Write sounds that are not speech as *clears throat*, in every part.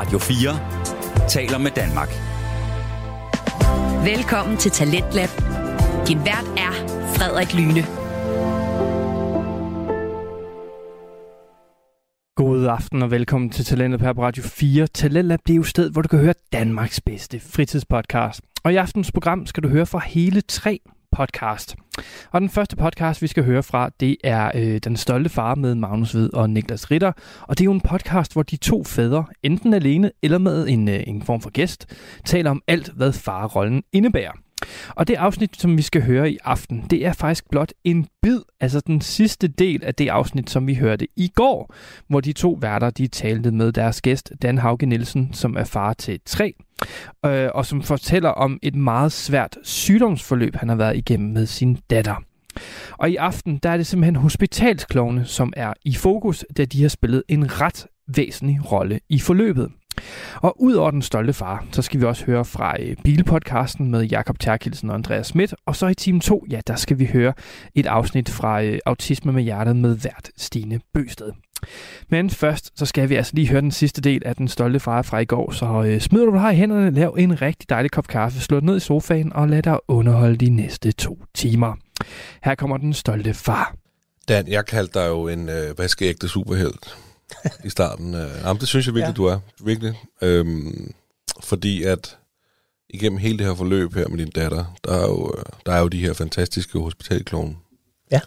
Radio 4 taler med Danmark. Velkommen til Talentlab. Din vært er Frederik Lyne. God aften og velkommen til Talentet på Radio 4. Talentlab det er jo sted, hvor du kan høre Danmarks bedste fritidspodcast. Og i aftens program skal du høre fra hele tre podcast. Og den første podcast, vi skal høre fra, det er øh, Den Stolte Far med Magnus Ved og Niklas Ritter. Og det er jo en podcast, hvor de to fædre, enten alene eller med en, øh, en form for gæst, taler om alt, hvad farrollen indebærer. Og det afsnit, som vi skal høre i aften, det er faktisk blot en bid, altså den sidste del af det afsnit, som vi hørte i går, hvor de to værter, de talte med deres gæst, Dan Hauge Nielsen, som er far til tre, øh, og som fortæller om et meget svært sygdomsforløb, han har været igennem med sin datter. Og i aften, der er det simpelthen hospitalsklovne, som er i fokus, da de har spillet en ret væsentlig rolle i forløbet. Og ud over den stolte far, så skal vi også høre fra øh, Bilpodcasten med Jakob Terkelsen og Andreas Schmidt. Og så i time 2, ja, der skal vi høre et afsnit fra øh, Autisme med Hjertet med vært Stine Bøsted. Men først, så skal vi altså lige høre den sidste del af den stolte far fra i går. Så øh, smid du her i hænderne, lav en rigtig dejlig kop kaffe, slå ned i sofaen og lad dig underholde de næste to timer. Her kommer den stolte far. Dan, jeg kaldte dig jo en øh, vaskeægte superhelt *laughs* i starten. Øh, jamen, det synes jeg virkelig, ja. du er. Virkelig. Øhm, fordi at igennem hele det her forløb her med din datter, der er jo, øh, der er jo de her fantastiske hospitalklonen. Ja.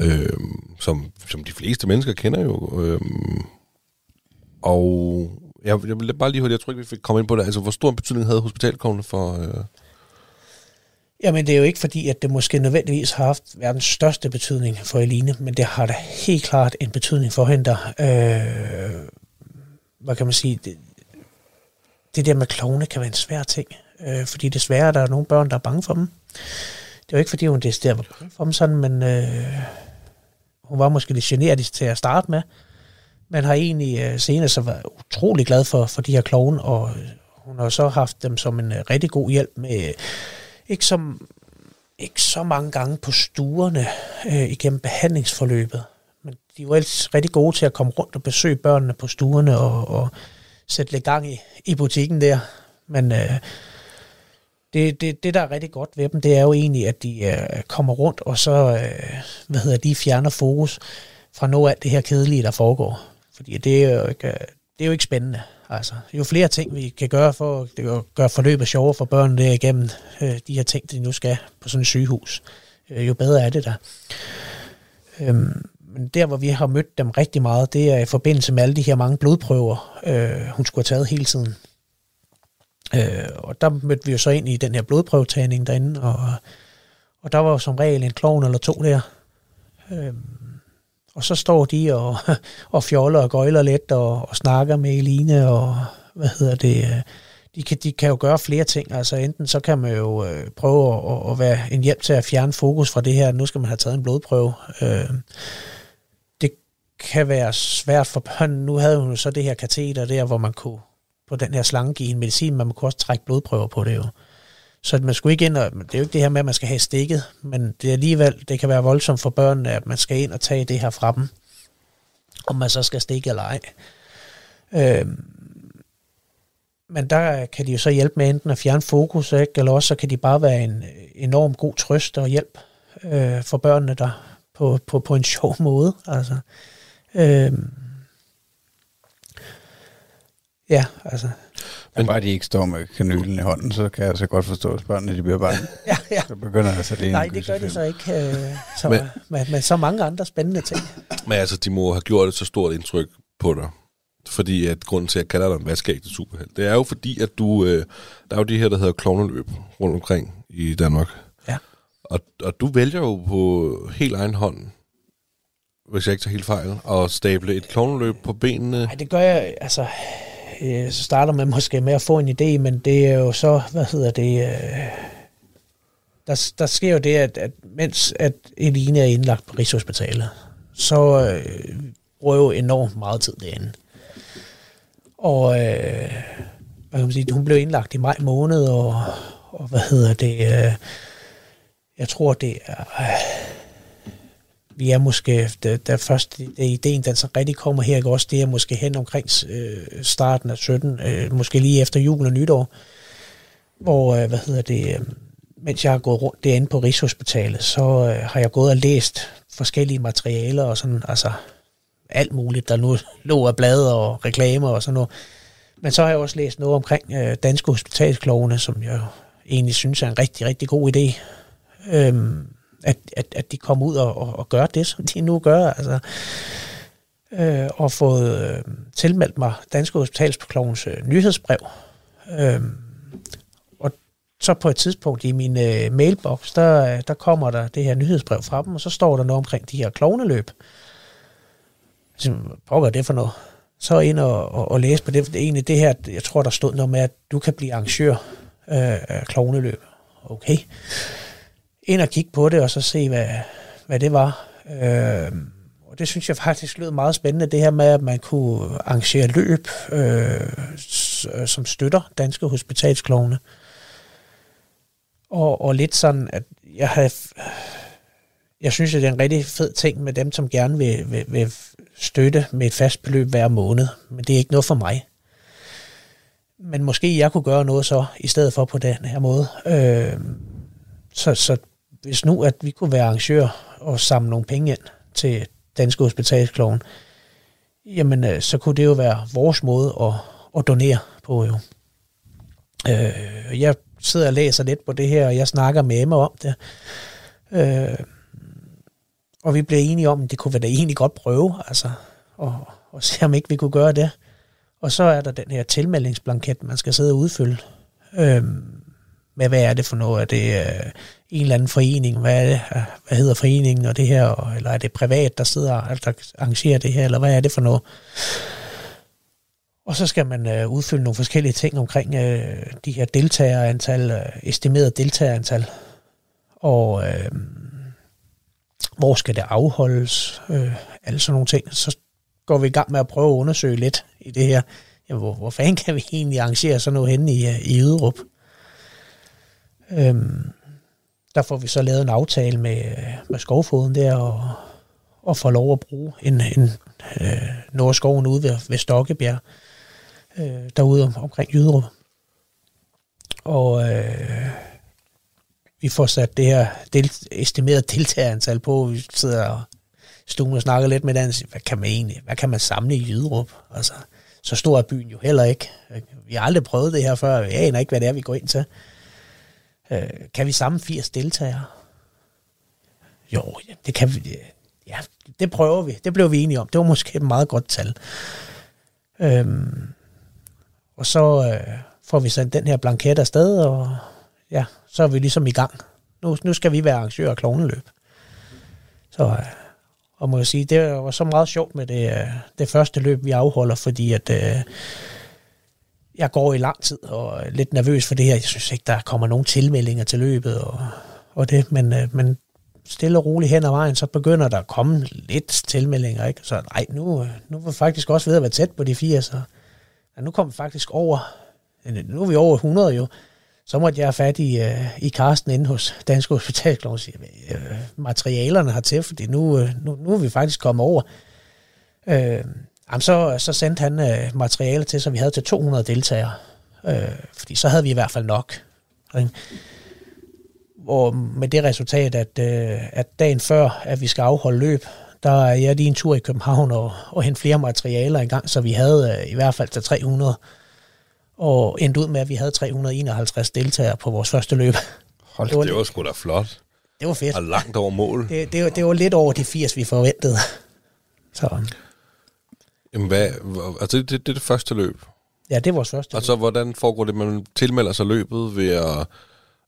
Øhm, som, som de fleste mennesker kender jo. Øhm, og jeg, jeg vil bare lige høre, jeg tror ikke, vi fik komme ind på det. Altså, hvor stor betydning havde hospitalklonen for... Øh, Jamen, det er jo ikke fordi, at det måske nødvendigvis har haft verdens største betydning for Eline, men det har da helt klart en betydning for hende, der, øh, hvad kan man sige, det, det der med klovne kan være en svær ting, øh, fordi desværre er der nogle børn, der er bange for dem. Det er jo ikke fordi, hun decideret var bange for dem sådan, men øh, hun var måske lidt generet til at starte med, men har egentlig øh, senere så været utrolig glad for, for de her klovne, og øh, hun har så haft dem som en øh, rigtig god hjælp med ikke, som, ikke så mange gange på stuerne øh, igennem behandlingsforløbet. Men de var ellers rigtig gode til at komme rundt og besøge børnene på stuerne og, og sætte lidt gang i, i butikken der. Men øh, det, det, det, der er rigtig godt ved dem, det er jo egentlig, at de øh, kommer rundt og så øh, hvad hedder de, fjerner fokus fra noget af det her kedelige, der foregår. Fordi det er jo ikke, øh, det er jo ikke spændende. Altså, jo flere ting, vi kan gøre for at gøre forløbet sjovere for børnene der igennem øh, de her ting, de nu skal på sådan et sygehus, øh, jo bedre er det der. Øhm, men der, hvor vi har mødt dem rigtig meget, det er i forbindelse med alle de her mange blodprøver, øh, hun skulle have taget hele tiden. Øh, og der mødte vi jo så ind i den her blodprøvetagning derinde, og, og der var jo som regel en klovn eller to der. Øh, og så står de og, *laughs* og fjoller og gøjler lidt og, og snakker med Eline og hvad hedder det, øh, de kan, de kan jo gøre flere ting. Altså enten så kan man jo øh, prøve at, at være en hjælp til at fjerne fokus fra det her, nu skal man have taget en blodprøve. Øh, det kan være svært for børnene. Nu havde hun jo så det her kateter der, hvor man kunne på den her slange give en medicin, men man kunne også trække blodprøver på det jo. Så man skulle ikke ind og, det er jo ikke det her med, at man skal have stikket, men det er alligevel, det kan være voldsomt for børnene, at man skal ind og tage det her fra dem, om man så skal stikke eller ej. Øhm, men der kan de jo så hjælpe med enten at fjerne fokus, ikke? eller også så kan de bare være en enorm god trøst og hjælp øh, for børnene der på, på, på en *laughs* sjov måde. Altså, øhm, ja, altså men bare de ikke står med kanylen i hånden, så kan jeg så godt forstå, at børnene de bliver bare... *laughs* ja, ja. Så begynder altså det Nej, det gør de så ikke. Øh, så, men, med, med så mange andre spændende ting. Men altså, de må have gjort et så stort indtryk på dig. Fordi at grunden til, at jeg kalder dig en vaskeægte superheld, det er jo fordi, at du... Øh, der er jo de her, der hedder klovneløb rundt omkring i Danmark. Ja. Og, og du vælger jo på helt egen hånd, hvis jeg ikke tager helt fejl, at stable et klovneløb på benene. Nej, det gør jeg, altså øh, så starter man måske med at få en idé, men det er jo så, hvad hedder det, øh, der, der sker jo det, at, at mens at Eline er indlagt på Rigshospitalet, så øh, bruger jo enormt meget tid derinde. Og øh, hvad kan man sige, hun blev indlagt i maj måned, og, og hvad hedder det, øh, jeg tror det er, øh, vi er måske, der, da først det, ideen den så rigtig kommer her, ikke også, det er måske hen omkring øh, starten af 17, øh, måske lige efter jul og nytår, hvor, øh, hvad hedder det, øh, mens jeg har gået rundt derinde på Rigshospitalet, så øh, har jeg gået og læst forskellige materialer og sådan, altså alt muligt, der nu *laughs* lå af blade og reklamer og sådan noget. Men så har jeg også læst noget omkring øh, danske hospitalsklovene, som jeg egentlig synes er en rigtig, rigtig god idé. Øhm, at, at, at de kommer ud og, og, og gør det, som de nu gør. Altså, øh, og fået øh, tilmeldt mig Danske Hospitalsklovens øh, nyhedsbrev. Øh, og så på et tidspunkt i min øh, mailbox, der, der kommer der det her nyhedsbrev fra dem, og så står der noget omkring de her klovneløb. Så ligesom, pokker det for noget? Så ind og, og, og læse på det. Det egentlig det her, jeg tror, der stod noget med, at du kan blive arrangør øh, af klovneløb. Okay. Ind og kigge på det, og så se, hvad, hvad det var. Øh, og det synes jeg faktisk lød meget spændende, det her med, at man kunne arrangere løb, øh, som støtter danske hospitalsklovne. Og, og lidt sådan, at jeg havde jeg synes, at det er en rigtig fed ting med dem, som gerne vil, vil, vil støtte med et fast beløb hver måned. Men det er ikke noget for mig. Men måske jeg kunne gøre noget så, i stedet for på den her måde. Øh, så, så hvis nu, at vi kunne være arrangør og samle nogle penge ind til Danske Hospitalskloven, jamen øh, så kunne det jo være vores måde at, at donere på jo. Øh, jeg sidder og læser lidt på det her, og jeg snakker med Emma om det. Øh, og vi blev enige om, at det kunne vi da egentlig godt prøve, altså, og, og se om ikke vi kunne gøre det. Og så er der den her tilmeldingsblanket, man skal sidde og udfylde. Øh, med hvad er det for noget? Er det øh, en eller anden forening? Hvad, er det, hvad hedder foreningen og det her? Eller er det privat, der sidder og der arrangerer det her? Eller hvad er det for noget? Og så skal man øh, udfylde nogle forskellige ting omkring øh, de her deltagerantal, øh, estimeret deltagerantal. Og øh, hvor skal det afholdes, øh, alle sådan nogle ting. Så går vi i gang med at prøve at undersøge lidt i det her. Jamen, hvor, hvor fanden kan vi egentlig arrangere sådan noget henne i, øh, i Yderup? Øhm, der får vi så lavet en aftale med, med skovfoden der, og, og får lov at bruge en, en øh, Nordskoven ude ved, ved Stokkebjerg, øh, derude om, omkring Jyderup. Og øh, vi får sat det her del, estimerede deltagerantal på. Vi sidder og stuen og snakker lidt med den. Hvad kan man egentlig, hvad kan man samle i Jyderup? Altså, så stor er byen jo heller ikke. Vi har aldrig prøvet det her før. vi aner ikke, hvad det er, vi går ind til. Øh, kan vi samle 80 deltagere? Jo, det kan vi. Ja, det prøver vi. Det blev vi enige om. Det var måske et meget godt tal. Øhm, og så øh, får vi sendt den her blanket afsted, og ja, så er vi ligesom i gang. Nu, nu skal vi være arrangør af klovneløb. Så, øh, og må jeg sige, det var så meget sjovt med det, øh, det første løb, vi afholder, fordi at øh, jeg går i lang tid og er lidt nervøs for det her. Jeg synes ikke, der kommer nogen tilmeldinger til løbet og, og det, men, øh, men stille og roligt hen ad vejen, så begynder der at komme lidt tilmeldinger, ikke? Så nej, nu, øh, nu er vi faktisk også ved at være tæt på de fire, så ja, nu kommer vi faktisk over, øh, nu er vi over 100 jo, så måtte jeg have fat i, øh, i Karsten inde hos Dansk Hospitalsklov og sige, øh, materialerne til, fordi nu, nu, nu er vi faktisk kommet over. Øh, jamen så, så sendte han uh, materiale til, så vi havde til 200 deltagere. Uh, fordi så havde vi i hvert fald nok. Ikke? Og med det resultat, at, uh, at dagen før, at vi skal afholde løb, der er jeg lige en tur i København og, og hente flere materialer i gang, så vi havde uh, i hvert fald til 300 og endte ud med, at vi havde 351 deltagere på vores første løb. Hold, det var, det var sgu da flot. Det var fedt. Og langt over mål. Det, det, det var lidt over de 80, vi forventede. Så. Jamen hvad, altså det, det, er det første løb? Ja, det er vores første Og så hvordan foregår det, man tilmelder sig løbet ved at,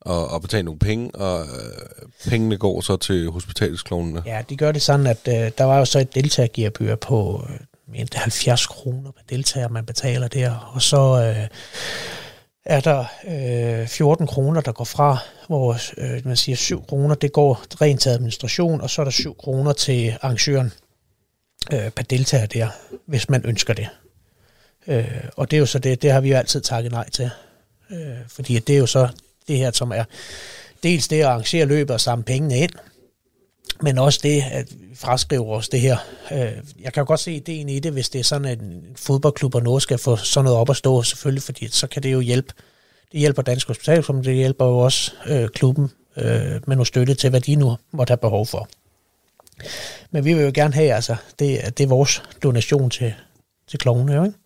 at, at betale nogle penge, og øh, pengene går så til hospitalsklovnene? Ja, de gør det sådan, at øh, der var jo så et deltagergearbør på øh, mere 70 kroner per deltager, man betaler der. Og så øh, er der øh, 14 kroner, der går fra, hvor øh, man siger 7 kroner, det går rent til administration, og så er der 7 kroner til arrangøren øh, per deltager der, hvis man ønsker det. Øh, og det er jo så det, det har vi jo altid takket nej til. Øh, fordi det er jo så det her, som er dels det at arrangere løbet og samle pengene ind, men også det, at vi fraskriver os det her. Øh, jeg kan jo godt se ideen i det, hvis det er sådan, at en fodboldklub og noget skal få sådan noget op at stå, selvfølgelig, fordi så kan det jo hjælpe. Det hjælper Dansk Hospital, men det hjælper jo også øh, klubben øh, med noget støtte til, hvad de nu måtte have behov for. Men vi vil jo gerne have, altså, det, det er vores donation til, til klovene, jo, ikke?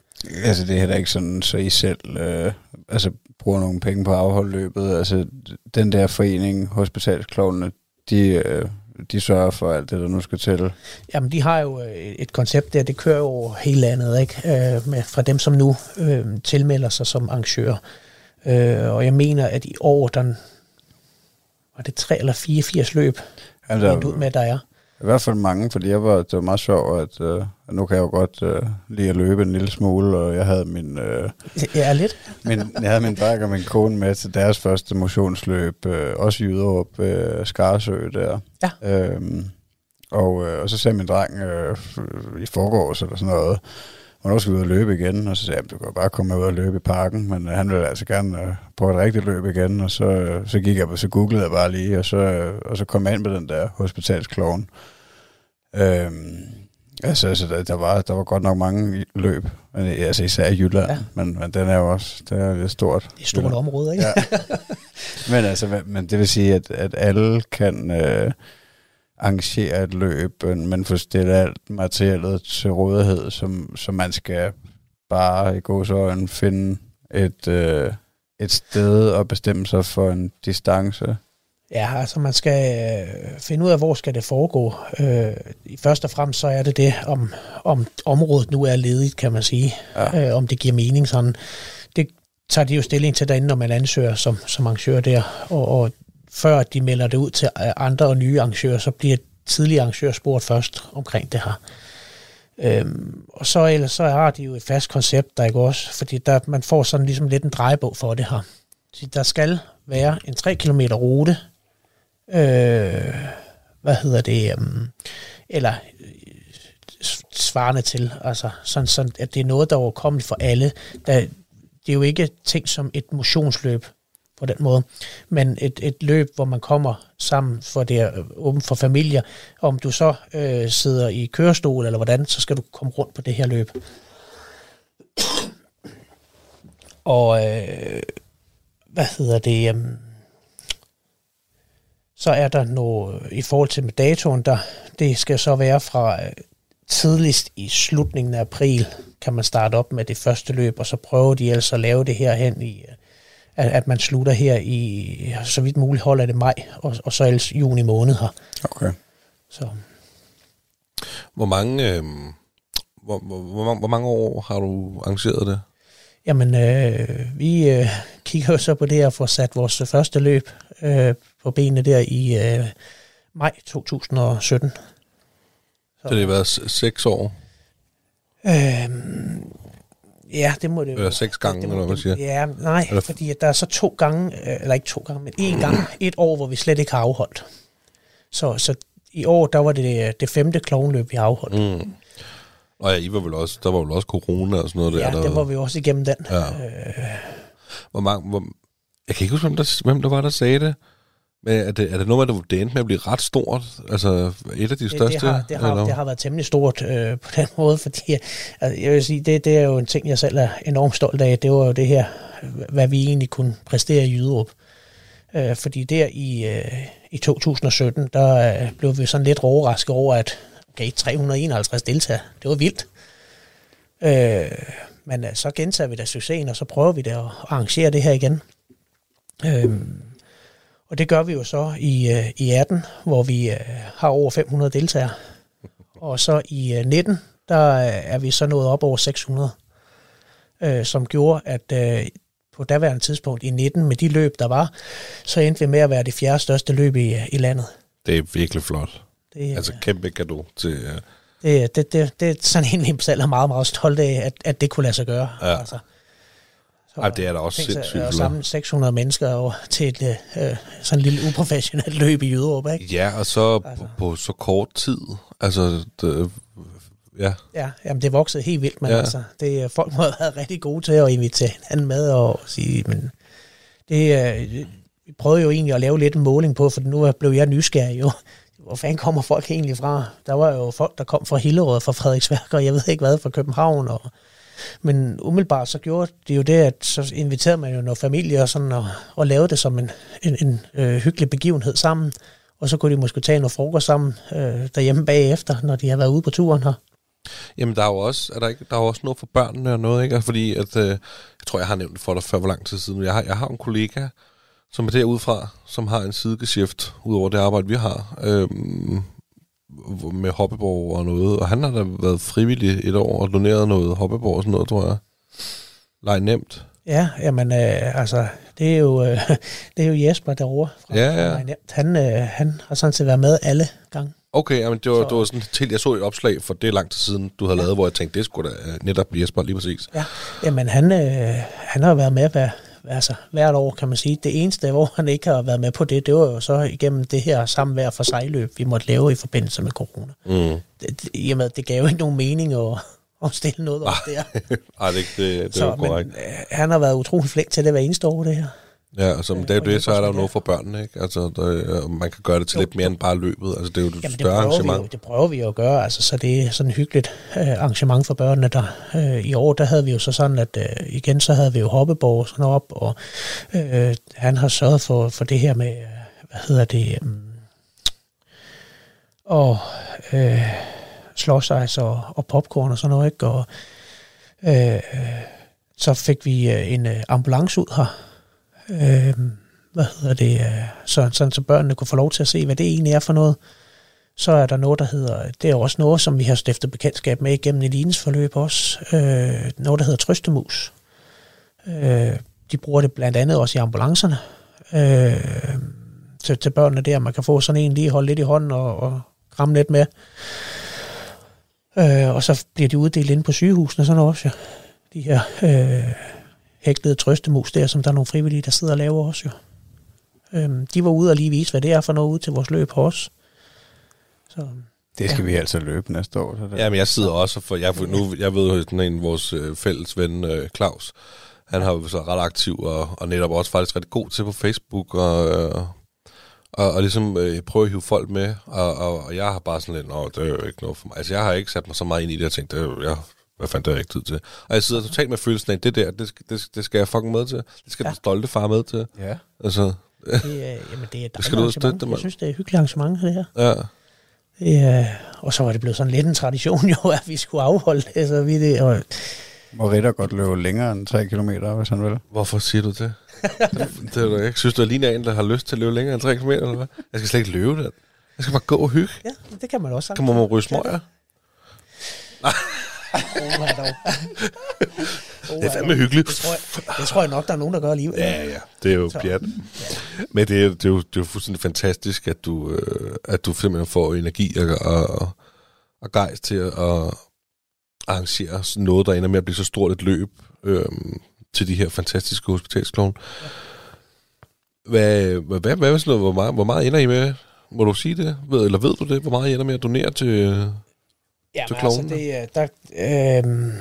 Altså, det er heller ikke sådan, så I selv øh, altså, bruger nogle penge på afholdløbet. Altså, den der forening, hospitalsklovene, de, øh, de sørger for alt det, der nu skal til. Jamen, de har jo øh, et koncept der, det kører jo hele landet, ikke? Øh, med, fra dem, som nu øh, tilmelder sig som arrangører. Øh, og jeg mener, at i år, der var det 3 eller 84 løb, Altså, ud med, der er. I hvert fald mange, fordi jeg var, det var meget sjovt, at øh, nu kan jeg jo godt øh, lide at løbe en lille smule, og jeg havde min, øh, Ja, lidt. min, jeg havde min dreng og min kone med til deres første motionsløb, øh, også i Yderup, øh, Skarsø der. Ja. Øhm, og, øh, og så sagde min dreng øh, i forgårs eller sådan noget, hvornår skal vi ud og løbe igen? Og så sagde jeg, du kan bare komme ud og løbe i parken, men øh, han ville altså gerne øh, prøve et rigtigt løb igen, og så, øh, så gik jeg, så googlede jeg bare lige, og så, øh, og så kom jeg ind med den der hospitalskloven. Øhm, altså, altså der, der, var, der var godt nok mange løb, men, altså især i Jylland, ja. Men, men den er jo også, det er lidt stort. Det er et stort område, ikke? Ja. *laughs* men altså, men det vil sige, at, at alle kan øh, arrangere et løb, men få stillet alt materialet til rådighed, som, som man skal bare i gåsøjne finde et, øh, et sted og bestemme sig for en distance. Ja, altså man skal øh, finde ud af, hvor skal det foregå. Øh, først og fremmest så er det det, om, om området nu er ledigt, kan man sige. Ja. Øh, om det giver mening sådan. Det tager de jo stilling til derinde, når man ansøger som, som arrangør der. Og, og før de melder det ud til øh, andre og nye arrangører, så bliver tidligere arrangører spurgt først omkring det her. Øhm, og så ellers så har de jo et fast koncept, der ikke også, fordi der, man får sådan ligesom lidt en drejebog for det her. Så der skal være en 3 km rute, øh, hvad hedder det, um, eller øh, svarende til, altså sådan, sådan, at det er noget, der er overkommeligt for alle. Der, det er jo ikke ting som et motionsløb på den måde, men et, et løb, hvor man kommer sammen, for det er øh, åbent for familier. Om du så øh, sidder i kørestol eller hvordan, så skal du komme rundt på det her løb. *clears throat* Og øh, hvad hedder det? Øh, så er der noget i forhold til med datoen, der det skal så være fra øh, tidligst i slutningen af april, kan man starte op med det første løb, og så prøver de altså at lave det her hen i, øh, at, at man slutter her i, så vidt muligt holder det maj, og, og så ellers juni måned her. Okay. Så Hvor mange, øh, hvor, hvor, hvor, mange, hvor mange år har du arrangeret det? Jamen, øh, vi øh, kigger jo så på det at få sat vores første løb øh, på benene der i øh, maj 2017. Så det har været seks år, Øh, ja, det må det jo. eller seks gange, det, eller hvad siger. Ja, nej, Eller- fordi der er så to gange, øh, eller ikke to gange, men en gang, *clears throat* et år, hvor vi slet ikke har afholdt. Så, så i år, der var det det femte klovnløb, vi har afholdt. Mm. Og ja, I var vel også, der var vel også corona og sådan noget der. Ja, der det var vi også igennem den. Ja. Hvor mange, hvor, jeg kan ikke huske, hvem der, hvem der var, der sagde det. Men er det, er det noget at det endte med at blive ret stort? Altså et af de det, største? det, har, det, har, eller? det har været temmelig stort øh, på den måde, fordi altså, jeg vil sige, det, det er jo en ting, jeg selv er enormt stolt af. Det var jo det her, hvad vi egentlig kunne præstere i Jyderup. Øh, fordi der i, øh, i 2017, der øh, blev vi sådan lidt overrasket over, at okay, 351 deltagere, det var vildt. Øh, men øh, så gentager vi da succesen, og så prøver vi da at arrangere det her igen. Øh, og det gør vi jo så i, øh, i 18, hvor vi øh, har over 500 deltagere. Og så i øh, 19, der øh, er vi så nået op over 600, øh, som gjorde, at øh, på daværende tidspunkt i 19, med de løb, der var, så endte vi med at være det fjerde største løb i, øh, i landet. Det er virkelig flot. Det, Altså kæmpe gave til... Uh, det, det, det, det er sådan en, jeg selv er meget, meget stolt af, at, at det kunne lade sig gøre. Ja. Altså. Så, ej, det er da også sindssygt flot. samle 600 mennesker over til et øh, sådan en lille uprofessionelt *laughs* løb i Jyderup, ikke? Ja, og så Altså. på, på så kort tid. Altså, det, ja. Ja, jamen det voksede helt vildt, men ja. Altså, det, er- folk må have været rigtig gode til at invitere hinanden med og sige, men det, øh, vi prøvede jo egentlig at lave lidt en måling på, for nu blev jeg nysgerrig jo. *laughs* hvor fanden kommer folk egentlig fra? Der var jo folk, der kom fra Hillerød, fra Frederiksværk, og jeg ved ikke hvad, fra København. Og, men umiddelbart så gjorde det jo det, at så inviterede man jo noget familie og, sådan, og, og lavede det som en, en, en øh, hyggelig begivenhed sammen. Og så kunne de måske tage noget frokost sammen øh, derhjemme bagefter, når de har været ude på turen her. Jamen, der er jo også, er der ikke, der er jo også noget for børnene og noget, ikke? Fordi, at, øh, jeg tror, jeg har nævnt det for dig før, hvor lang tid siden. Jeg har, jeg har en kollega, som er derudefra, som har en sidegeschæft, ud over det arbejde, vi har, øhm, med hoppeborg og noget. Og han har da været frivillig et år og doneret noget hoppeborg og sådan noget, tror jeg. Leg nemt. Ja, jamen øh, altså, det er jo, øh, *laughs* det er jo Jesper derovre fra, Ja, ja. fra Nemt. Han, øh, han har sådan set været med alle gange. Okay, jamen det var, Så- det var sådan til, jeg så et opslag for det lang tid siden, du havde ja. lavet, hvor jeg tænkte, det skulle da øh, netop Jesper lige præcis. Ja, jamen han, øh, han har været med hver, altså, hvert år, kan man sige. Det eneste, hvor han ikke har været med på det, det var jo så igennem det her samvær for sejløb, vi måtte lave i forbindelse med corona. Mm. Det, det, med, det gav jo ikke nogen mening at, *laughs* at stille noget op der. *laughs* Ej, det, det, det Så, men øh, han har været utrolig flink til det hver eneste år, det her. Ja, og som Øh, det det, så er der jo noget for børnene, ikke? Altså, der, og man kan gøre det til Jo, lidt mere end bare løbet. Altså, det er jo et Jamen, det større vi arrangement. jo, det prøver vi jo at gøre, altså, så det er sådan et hyggeligt øh, arrangement for børnene. Der. Øh, I år, der havde vi jo så sådan, at øh, igen, så havde vi jo hoppeborg sådan op, og øh, han har sørget for, for det her med, øh, hvad hedder det, um, og øh, slåsejs og, og popcorn og sådan noget, ikke? Og øh, så fik vi øh, en øh, ambulance ud her, øh, hvad hedder det, øh, så, sådan, så børnene kunne få lov til at se, hvad det egentlig er for noget. Så er der noget, der hedder, det er også noget, som vi har stiftet bekendtskab med igennem Elines forløb også, øh, noget, der hedder trøstemus. Øh, de bruger det blandt andet også i ambulancerne, øh, til, til børnene der. Man kan få sådan en lige holde lidt i hånden og, og kramme lidt med. Øh, og så bliver de uddelt inde på sygehusene sådan også, ja. De her øh, hægtede trøstemus der, som der er nogle frivillige, der sidder og laver også, jo. Øhm, de var ude og lige vise, hvad det er for noget ude til vores løb også. Så, Det skal ja. vi altså løbe næste år. Så det. Ja, men jeg sidder også for, jeg, nu, jeg ved jo, sådan en vores øh, fælles ven, øh, Claus, han har jo så ret aktiv, og, og netop også faktisk ret god til på Facebook, og, øh, og, og ligesom øh, prøve at hive folk med, og, og, og jeg har bare sådan lidt, nå, det er jo ikke noget for mig. Altså, jeg har ikke sat mig så meget ind i det, og tænkt, det er jo, jeg, hvad fanden, det har jeg ikke tid til. Og jeg sidder totalt med følelsen af, det der, det, skal- det, det skal jeg fucking med til. Det skal ja. Ja. den stolte far med til. Ja. Altså, det, er, jamen, det er et *laughs* Det skal du arrangement. mand. Jeg synes, det er et hyggeligt arrangement, det her. ja. Det er, og så var det blevet sådan lidt en tradition jo, at vi skulle afholde det. Så vi det og, Må Ritter godt løbe længere end 3 km, hvis han vil. Hvorfor siger du det? det, *laughs* det er du ikke. Synes du, at ligner en, der har lyst til at løbe længere end 3 km, eller hvad? Jeg skal slet ikke løbe det. Jeg skal bare gå og hygge. ja, det kan man også Kan man må ryge smøger? Oha, dog. Det er fandme hyggeligt. Det tror, jeg, det tror jeg nok, der er nogen, der gør alligevel. Ja, ja. Det er jo Så. pjat. Men det er, det, er jo, det er jo fuldstændig fantastisk, at du, øh, at du simpelthen får energi og, og, og gejst til at arrangere sådan noget, der ender med at blive så stort et løb øh, til de her fantastiske hospitalsklovne. Hvad, hvad, hvad, hvad, hvad, hvor, meget, hvor meget ender I med? Må du sige det? Ved, eller ved du det? Hvor meget I ender med at donere til... Ja, til men altså, klovnene? det, er- der, øh,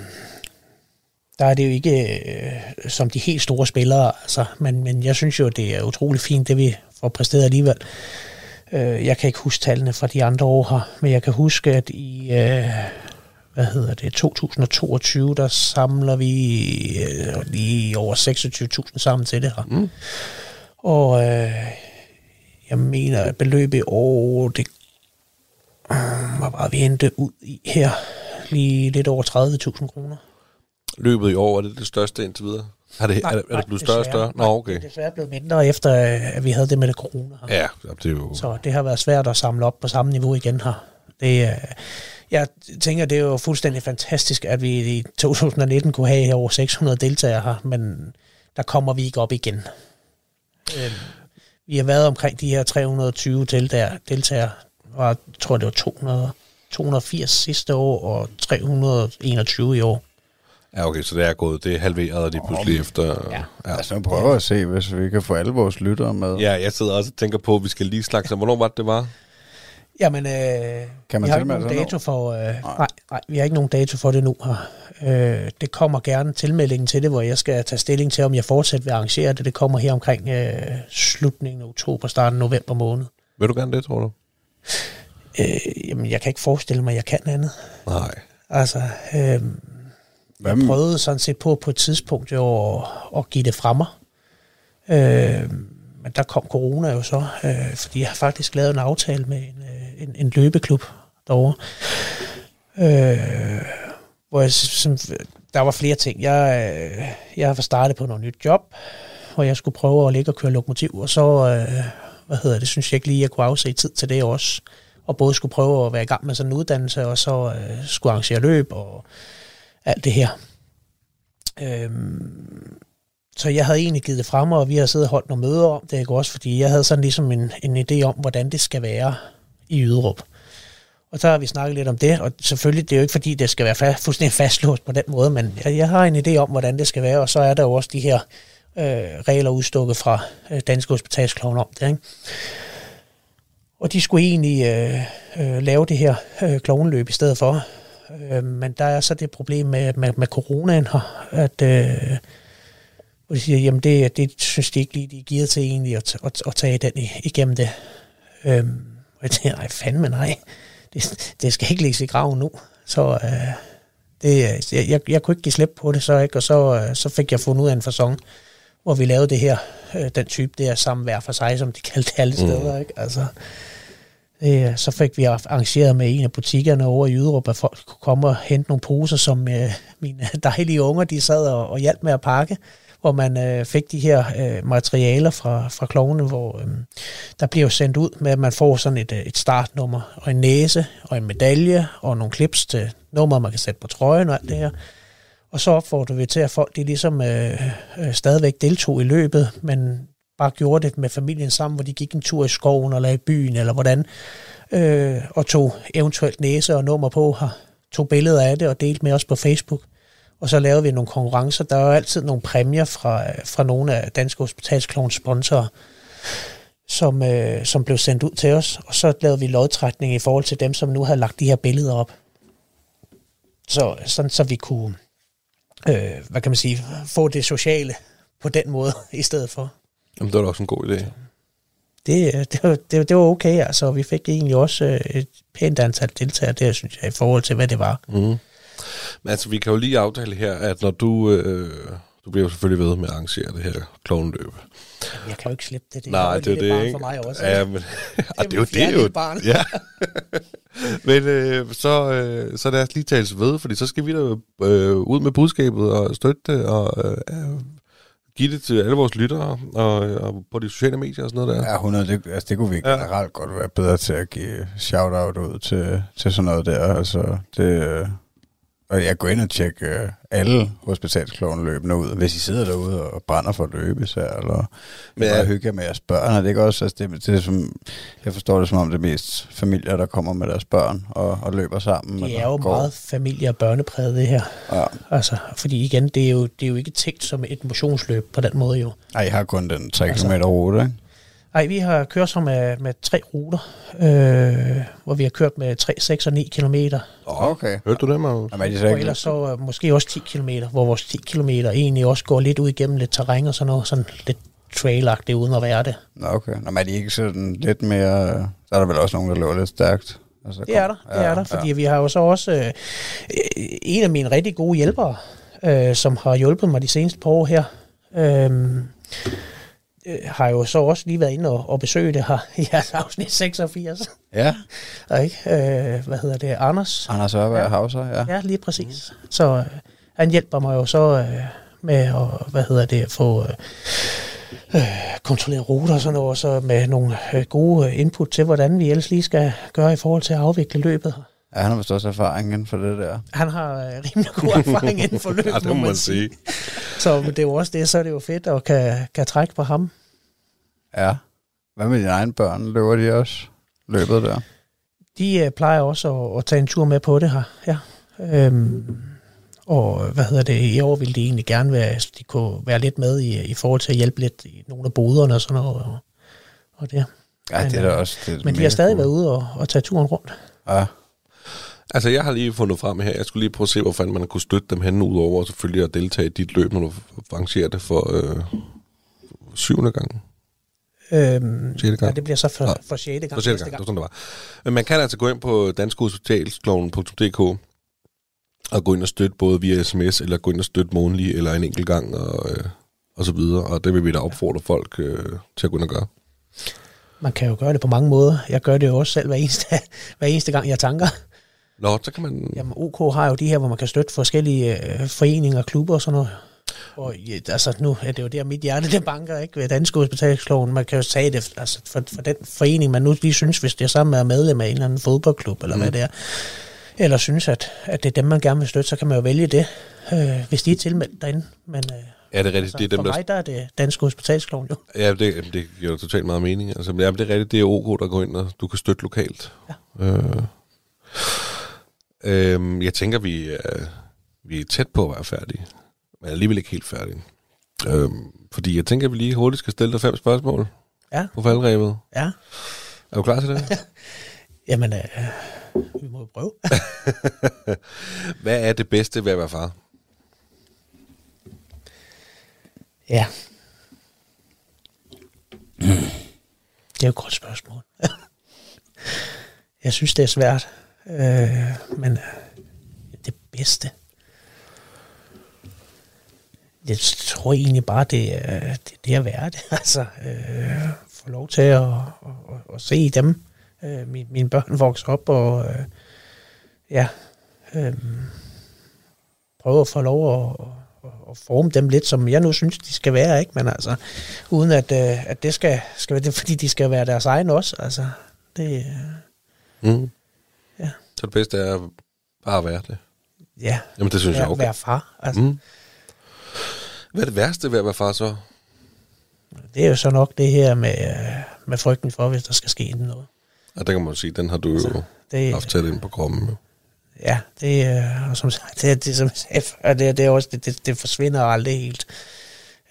der er det jo ikke øh, som de helt store spillere, altså, men, men jeg synes jo, det er utrolig fint, det vi får præsteret alligevel. Øh, jeg kan ikke huske tallene fra de andre år her, men jeg kan huske, at i øh, hvad hedder det, 2022, der samler vi øh, lige over 26.000 sammen til det her. Mm. Og øh, jeg mener, at beløbet i år, det øh, var bare, vi endte ud i her lige lidt over 30.000 kroner. Løbet i år, er det det største indtil videre? Er det, er, det- er det blevet større og større? Nå, okay. Det er desværre blevet mindre efter, at vi havde det med det corona. Her. Ja, det er jo... Så det har været svært at samle op på samme niveau igen her. Det, øh, jeg tænker, det er jo fuldstændig fantastisk, at vi i 2019 kunne have over 600 deltagere her, men der kommer vi ikke op igen. Øh, vi har været omkring de her 320 deltagere, og jeg tror, det var 200, 280 sidste år og 321 i år. Ja, okay, så det er gået, det er halveret lige pludselig efter... Ja. ja. Altså, nu prøver at se, hvis vi kan få alle vores lyttere med. Ja, jeg sidder også og tænker på, at vi skal lige sig. Hvornår var det, det var? Jamen, øh, Kan man vi har ikke nogen dato for, øh, nej, nej, vi har ikke nogen dato for det nu her. Øh, det kommer gerne tilmeldingen til det, hvor jeg skal tage stilling til, om jeg fortsat vil arrangere det. Det kommer her omkring øh, slutningen af oktober, starten af november måned. Vil du gerne det, tror du? Øh, jamen, jeg kan ikke forestille mig, at jeg kan andet. Nej. Altså, øh, jeg prøvede sådan set på på et tidspunkt jo at, at give det fra mig. Øh, men der kom corona jo så, øh, fordi jeg har faktisk lavet en aftale med en, øh, en, en løbeklub derovre. Øh, hvor jeg, som, der var flere ting. Jeg, øh, jeg var startet på noget nyt job, hvor jeg skulle prøve at ligge og køre lokomotiv, og så, øh, hvad hedder det, synes jeg ikke lige, jeg kunne afse tid til det også. Og både skulle prøve at være i gang med sådan en uddannelse, og så øh, skulle arrangere løb og alt det her. Øhm, så jeg havde egentlig givet det frem, og vi har siddet og holdt nogle møder om det, ikke også, fordi jeg havde sådan ligesom en, en idé om, hvordan det skal være i Yderup. Og så har vi snakket lidt om det, og selvfølgelig, det er jo ikke fordi, det skal være fa- fuldstændig fastlåst på den måde, men jeg, jeg har en idé om, hvordan det skal være, og så er der jo også de her øh, regler udstukket fra øh, Danske Hospitalskloven om det. Ikke? Og de skulle egentlig øh, øh, lave det her øh, klovnløb i stedet for. Øh, men der er så det problem med, med, med coronaen her, at øh, hvor de siger, jamen det, det synes de ikke lige, de er givet til egentlig at, at, at tage den igennem det. Øh, og jeg tænker, nej fandme nej, det, det skal ikke lægges i graven nu. Så øh, det, jeg, jeg, jeg kunne ikke give slip på det så, ikke? og så, øh, så fik jeg fundet ud af en fasong, hvor vi lavede det her, øh, den type der sammen hver for sig, som de kaldte det alle steder. Ikke? Altså, det, så fik vi arrangeret med en af butikkerne over i Yderup, at folk kunne komme og hente nogle poser, som øh, mine *laughs* dejlige unger, de sad og, og hjalp med at pakke, hvor man øh, fik de her øh, materialer fra, fra klovene, hvor øh, der bliver jo sendt ud med, at man får sådan et, øh, et startnummer, og en næse, og en medalje, og nogle klips til nummer, man kan sætte på trøjen og alt det her. Og så opfordrede vi til, at folk de ligesom øh, øh, stadigvæk deltog i løbet, men bare gjorde det med familien sammen, hvor de gik en tur i skoven eller i byen, eller hvordan, øh, og tog eventuelt næse og nummer på her, tog billeder af det og delte med os på Facebook. Og så lavede vi nogle konkurrencer. Der er jo altid nogle præmier fra, fra nogle af Danske Hospitalsklovens sponsorer, som, øh, som blev sendt ud til os. Og så lavede vi lodtrækning i forhold til dem, som nu havde lagt de her billeder op. Så, sådan, så vi kunne, øh, hvad kan man sige, få det sociale på den måde *laughs* i stedet for. Jamen, det var da også en god idé. Det, det, var, det, det var okay, altså. Vi fik egentlig også øh, et pænt antal deltagere, det synes jeg, i forhold til, hvad det var. Mm. Men altså, vi kan jo lige aftale her, at når du... Øh, du bliver jo selvfølgelig ved med at arrangere det her klovnløb. Jeg kan jo ikke slippe det. Det Nej, er det er det, det, barn ikke? for mig også. Ja, men, og *laughs* det er jo det, jo. fjerde barn. *laughs* Ja. men øh, så, øh, så lad os lige tales ved, fordi så skal vi da øh, ud med budskabet og støtte det, og øh, give det til alle vores lyttere, og, og på de sociale medier og sådan noget der. Ja, 100, det, altså det kunne vi Ja. generelt godt være bedre til at give shout-out ud til, til sådan noget der. Altså, det, øh, og jeg går ind og tjekker øh, alle hospitalsklovene løbende ud, hvis I sidder derude og brænder for at løbe især, eller Men Men er- bare hygge jer med jeres børn. Er det ikke også, altså det, det er som, jeg forstår det som om det er mest familier, der kommer med deres børn og, og løber sammen. Det er jo går. meget familie- og børnepræget, det her. Ja. Altså, fordi igen, det er, jo, det er jo ikke tænkt som et motionsløb på den måde jo. Ej, jeg har kun den 3 Altså- km rute, ikke? Nej, vi har kørt så med, med tre ruter, øh, hvor vi har kørt med 3, 6 og 9 kilometer. Okay. Hørte du det, Magnus? Jamen, er de så Og ellers så øh, måske også 10 kilometer, hvor vores 10 kilometer egentlig også går lidt ud igennem lidt terræn og sådan noget, sådan lidt trailagtigt uden at være det. Nå, okay. Nå, men er de ikke sådan lidt mere... Så er der vel også nogen, der løber lidt stærkt? Altså, Det er der, det er der, fordi vi har jo så også øh, en af mine rigtig gode hjælpere, øh, som har hjulpet mig de seneste par år her, øh, øh, har jo så også lige været inde og, og besøge det her i jeres afsnit 86. Ja, *laughs* Og ikke? Øh, hvad hedder det? Anders? Anders Ørberg Ja. Hauser, ja. Ja, lige præcis. Så øh, han hjælper mig jo så øh, med at, hvad hedder det, at få øh, øh, kontrolleret ruter og sådan noget, og så med nogle øh, gode input til, hvordan vi ellers lige skal gøre i forhold til at afvikle løbet. Ja, han har vist også erfaring inden for det der. Han har øh, rimelig god erfaring inden for løbet, *laughs* Ja, det må man sige. Så det er jo også det, så er det jo fedt at kan, kan trække på ham. Ja. Hvad med dine egne børn? Løber de også løbet der? De øh, plejer også at, at tage en tur med på det her, ja. Øhm, og hvad hedder det, i år ville de egentlig gerne være, de kunne være lidt med i, i forhold til at hjælpe lidt i nogle af boderne og sådan noget. Og, og det. Ja, Men, det er da øh, også... Det er Men de mega har stadig cool. været ude og, og tage turen rundt. Ja. Altså, jeg har lige fundet frem her. Jeg skulle lige prøve at se, hvor fanden man kunne støtte dem hen, udover selvfølgelig at deltage i dit løb, når du arrangerer det for øh, syvende gang. Øhm, gang. Ja, det bliver så for, Nå, for 6. gang. For sjette næste gang, det var sådan, det var. Men man kan altså gå ind på danskhospitalskloven.dk og gå ind og støtte både via sms, eller gå ind og støtte månedlig, eller en enkelt gang, og, øh, og så videre. Og det vil vi da opfordre folk øh, til at gå ind og gøre. Man kan jo gøre det på mange måder. Jeg gør det jo også selv hver eneste, *laughs* hver eneste gang, jeg tanker. Nå, så kan man... Jamen, OK har jo de her, hvor man kan støtte forskellige øh, foreninger, klubber og sådan noget. Og ja, altså, nu er det jo der, mit hjerte det banker, ikke? Ved Danske Hospitalskloven. Man kan jo tage det altså, for, for den forening, man nu lige synes, hvis det er sammen med medlem af en eller anden fodboldklub, eller mm. hvad det er. Eller synes, at, at det er dem, man gerne vil støtte, så kan man jo vælge det, øh, hvis de er tilmeldt derinde. Men øh, Ja, det er rigtigt. altså, det er dem, for der... mig, der er det Danske Hospitalskloven jo. Ja, det, det giver jo totalt meget mening. Altså, men jamen, det er rigtigt, det er OK, der går ind, og du kan støtte lokalt. Ja. Øh, øh, jeg tænker, vi er, vi er tæt på at være færdige. Men alligevel ikke helt færdige. Øh, fordi jeg tænker, at vi lige hurtigt skal stille dig fem spørgsmål Ja, på faldrebet. ja. Er du klar til det? *laughs* Jamen, øh, vi må jo prøve. *laughs* Hvad er det bedste ved at være far? Ja. Det er jo et godt spørgsmål. *laughs* jeg synes, det er svært. Øh, men øh, det bedste. Jeg tror egentlig bare, det er det, det at være det. *laughs* Altså, øh, få lov til at, at, at, at se dem. Øh, mine, mine børn vokser op, og øh, ja, øh, prøve at få lov at, at, at forme dem lidt, som jeg nu synes, de skal være, ikke? Men altså, uden at, øh, at det skal, skal være det, fordi de skal være deres egen også. Altså, det, øh, Mm. Ja. Så det bedste er bare at være det. ja, Jamen, det synes jeg være, okay. være far. Altså, Mm. Hvad er det værste ved at være far så? Det er jo så nok det her med, øh, med frygten for, hvis der skal ske noget. Og der kan man sige, den har du jo Det, haft tæt ind på kroppen. Jo. Ja, det, øh, og som sagt, det, det, som jeg sagde det, det, er også, det, det, det forsvinder aldrig helt.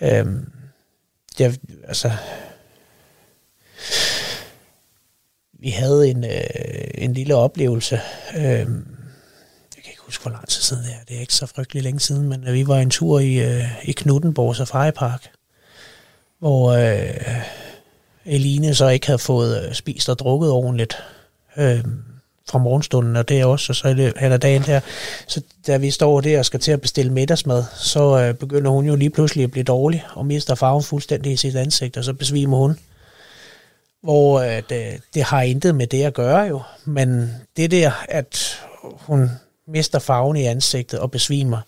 Øhm, det, altså, vi havde en, øh, en lille oplevelse. Øh, jeg kan ikke huske, hvor lang tid siden det er. Det er ikke så frygtelig længe siden, men vi var en tur i, øh, i Knuttenborg Safari Park, hvor øh, Eline så ikke havde fået øh, spist og drukket ordentligt. Øh, fra morgenstunden, og det er også, og så er det dagen der. Så da vi står der og skal til at bestille middagsmad, så øh, begynder hun jo lige pludselig at blive dårlig, og mister farven fuldstændig i sit ansigt, og så besvimer hun. Hvor øh, det, har intet med det at gøre jo, men det der, at hun mister farven i ansigtet og besvimer,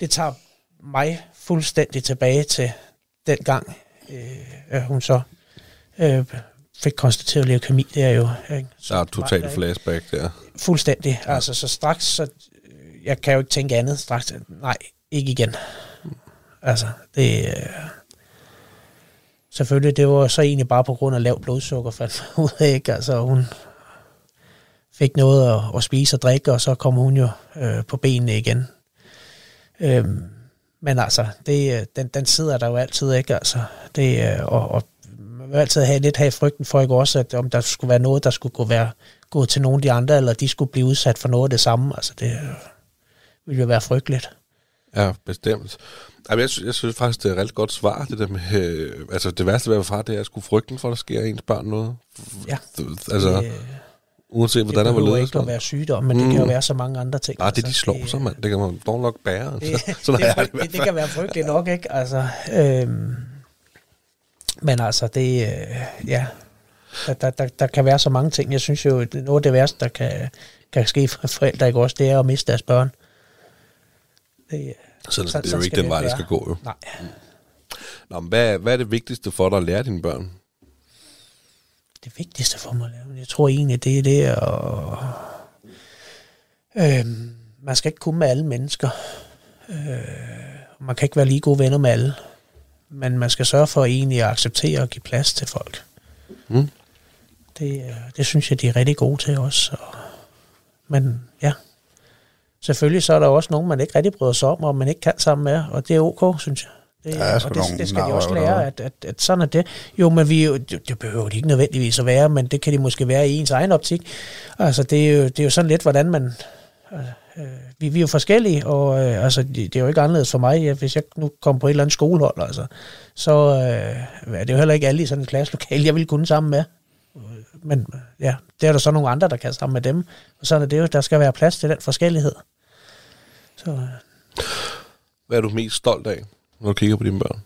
det tager mig fuldstændig tilbage til den gang, øh, at hun så øh, fik konstateret leukemi, det er jo... Ikke? Der er et totalt flashback der. Fuldstændig. Ja. Altså, så straks, så, jeg kan jo ikke tænke andet straks. Nej, ikke igen. Altså, det... Øh, selvfølgelig, det var så egentlig bare på grund af lav blodsukker, fandt ud af, ikke? Altså, hun fik noget at, at spise og drikke, og så kom hun jo øh, på benene igen. Øhm, men altså, det, øh, den, den sidder der jo altid, ikke? Altså, det, øh, og, og man vil altid have lidt have frygten for, ikke også, at om der skulle være noget, der skulle gå, være, gå til nogen af de andre, eller de skulle blive udsat for noget af det samme. Altså, det øh, ville jo være frygteligt. Ja, bestemt. Jamen, jeg, synes, jeg synes faktisk, det er et rigtig godt svar, det der med, øh, altså det værste ved at være far, det er at skulle frygten for, at der sker ens børn noget. Ja. Altså, det, uanset det hvordan der var behøver ledet. ikke at være sygdom, men mm. det kan jo være så mange andre ting. Nej, det er de Altså, slår sig, mand. Det kan man dog nok bære. Det, *laughs* Sådan det, er det, det, det, det kan være frygteligt nok, ikke? Altså, øhm, men altså, det, øh, ja, der, der, der, der kan være så mange ting. Jeg synes jo, noget af det værste, der kan, kan ske for forældre, ikke også, det er at miste deres børn. Det, Så det, sådan- er jo sådan ikke den vej, det være. skal gå, jo. Nej, Nå, men hvad, hvad er det vigtigste for dig at lære dine børn? det vigtigste for mig, men jeg tror egentlig, det er det at... Øhm, man skal ikke kunne med alle mennesker. Øh, man kan ikke være lige gode venner med alle. Men man skal sørge for egentlig at acceptere og give plads til folk. Mm. Det, øh, det synes jeg, de er rigtig gode til også. Og, men ja, selvfølgelig så er der også nogen, man ikke rigtig bryder sig om, og man ikke kan sammen med, og det er ok, synes jeg. Det, sgu og det, det skal de også lære, at, at, at sådan er det. Jo, men vi, det, det behøver de ikke nødvendigvis at være, men det kan de måske være i ens egen optik. Altså, det er jo, det er jo sådan lidt, hvordan man... Altså, øh, vi, vi er jo forskellige, og øh, altså, det, det er jo ikke anderledes for mig. Ja, hvis jeg nu kommer på et eller andet skolehold, altså, så øh, er det jo heller ikke alle i sådan en klasselokale, jeg vil kunne sammen med. Men ja, det er der så nogle andre, der kan sammen med dem. Og sådan er det jo, der skal være plads til den forskellighed. Så, øh. Hvad er du mest stolt af, når du kigger på dine børn?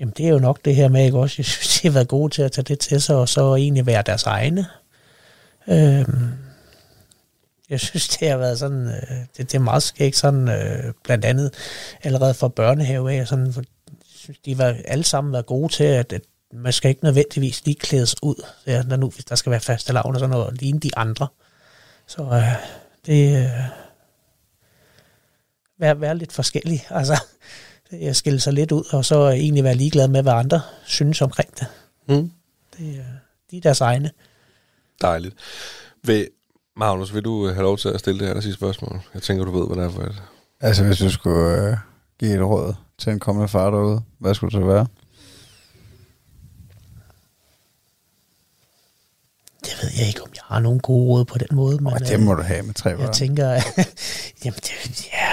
Jamen, det er jo nok det her med, ikke også? Jeg synes, de har været gode til at tage det til sig, og så egentlig være deres egne. Øhm, jeg synes, det har været sådan, øh, det, det er meget skægt sådan, øh, blandt andet allerede fra børnehave af, sådan, for, synes, de var alle sammen været gode til, at, at man skal ikke nødvendigvis lige klædes ud, ja, når nu, hvis der skal være faste lavn og sådan noget, ligne de andre. Så øh, det øh, være, være lidt forskellig, *laughs* altså jeg skille sig lidt ud, og så egentlig være ligeglad med, hvad andre synes omkring det. Mm. det øh, de er deres egne. Dejligt. Vil, Magnus, vil du have lov til at stille det her sidste spørgsmål? Jeg tænker, du ved, hvad det er for et. Altså, hvis du skulle øh, give et råd til en kommende far derude, hvad skulle det så være? Det ved jeg ikke, om jeg har nogen gode råd på den måde. Men, Og det må du have med tre Jeg tænker, *laughs* jamen det, ja,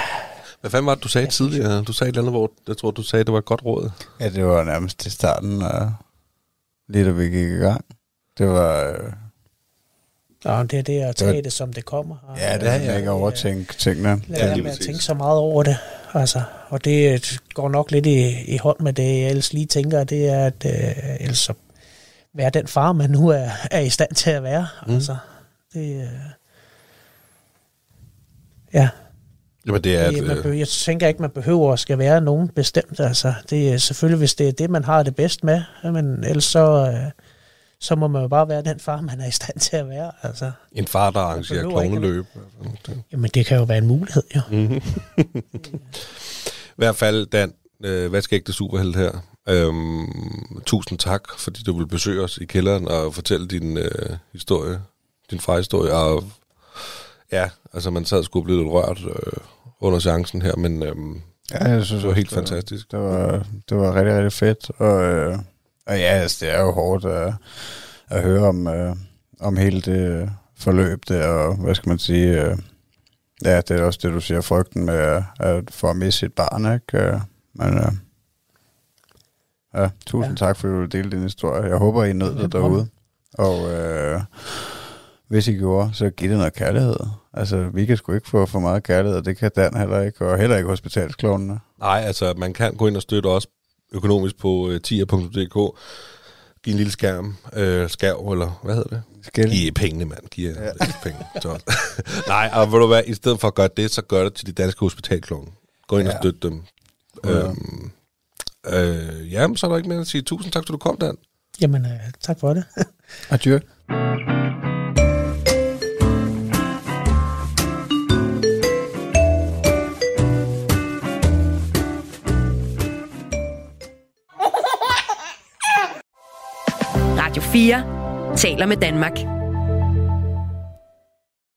Hvad fanden var det, du sagde tidligere? Du sagde et eller andet, hvor jeg tror, du sagde, det var et godt råd. Ja, det var nærmest til starten, uh, lige da vi gik i gang. Det var... Uh, Nå, det er det at Det tage det, som det kommer. Og, ja, det er ikke overtænke tingene. Lad være lige med at tænke så meget over det. Altså, og det øh, går nok lidt i, i hånd med det, jeg ellers lige tænker, det er at øh, ellers så være den far, man nu er, er i stand til at være. Mm. Altså, det, øh, ja, Jamen, det er, det, man øh, behøver, jeg tænker ikke, man behøver at skal være nogen bestemt. Altså, det er selvfølgelig, hvis det er det, man har det bedst med, men ellers så, øh, så må man jo bare være den far, man er i stand til at være. Altså, en far, der arrangerer klovneløb. Det- jamen, det kan jo være en mulighed, jo. Mhm. *laughs* I hvert fald, Dan, øh, hvad skal ikke det superheld her? Øhm, tusind tak, fordi du vil besøge os i kælderen og fortælle din øh, historie, din historie. Og ja, altså man sad sgu og blev lidt rørt øh, under seancen her, men øhm, Ja, jeg synes det var helt også, fantastisk. Det var, det var rigtig, rigtig fedt. Og, øh, og ja, altså, det er jo hårdt at, at høre om, øh, om hele det forløb der, og hvad skal man sige... Øh, ja, det er også det, du siger, frygten med at, at få at miste sit barn, ikke? Øh, Men øh, ja, tusind ja. tak, fordi du dele din historie. Jeg håber, I nød det derude. Og øh, hvis I gjorde, så giv det noget kærlighed. Altså, vi kan sgu ikke få for meget kærlighed, og det kan Dan heller ikke, og heller ikke hospitalsklovnene. Nej, altså man kan gå ind og støtte os økonomisk på øh, tier.dk. Giv en lille skærm, øh, skærv, eller hvad hedder det? Skæld. Giv pengene, mand. Giv ja. penge. Så. *laughs* Nej, og vil du hvad, i stedet for at gøre det, så gør det til de danske hospitalkloven. Gå ind. Ja. og støt dem. Ja. Øhm, øh, jamen, så er der ikke mere at sige. Tusind tak, fordi du kom, Dan. Jamen, øh, tak for det. *laughs* Adieu. Radio 4 taler med Danmark.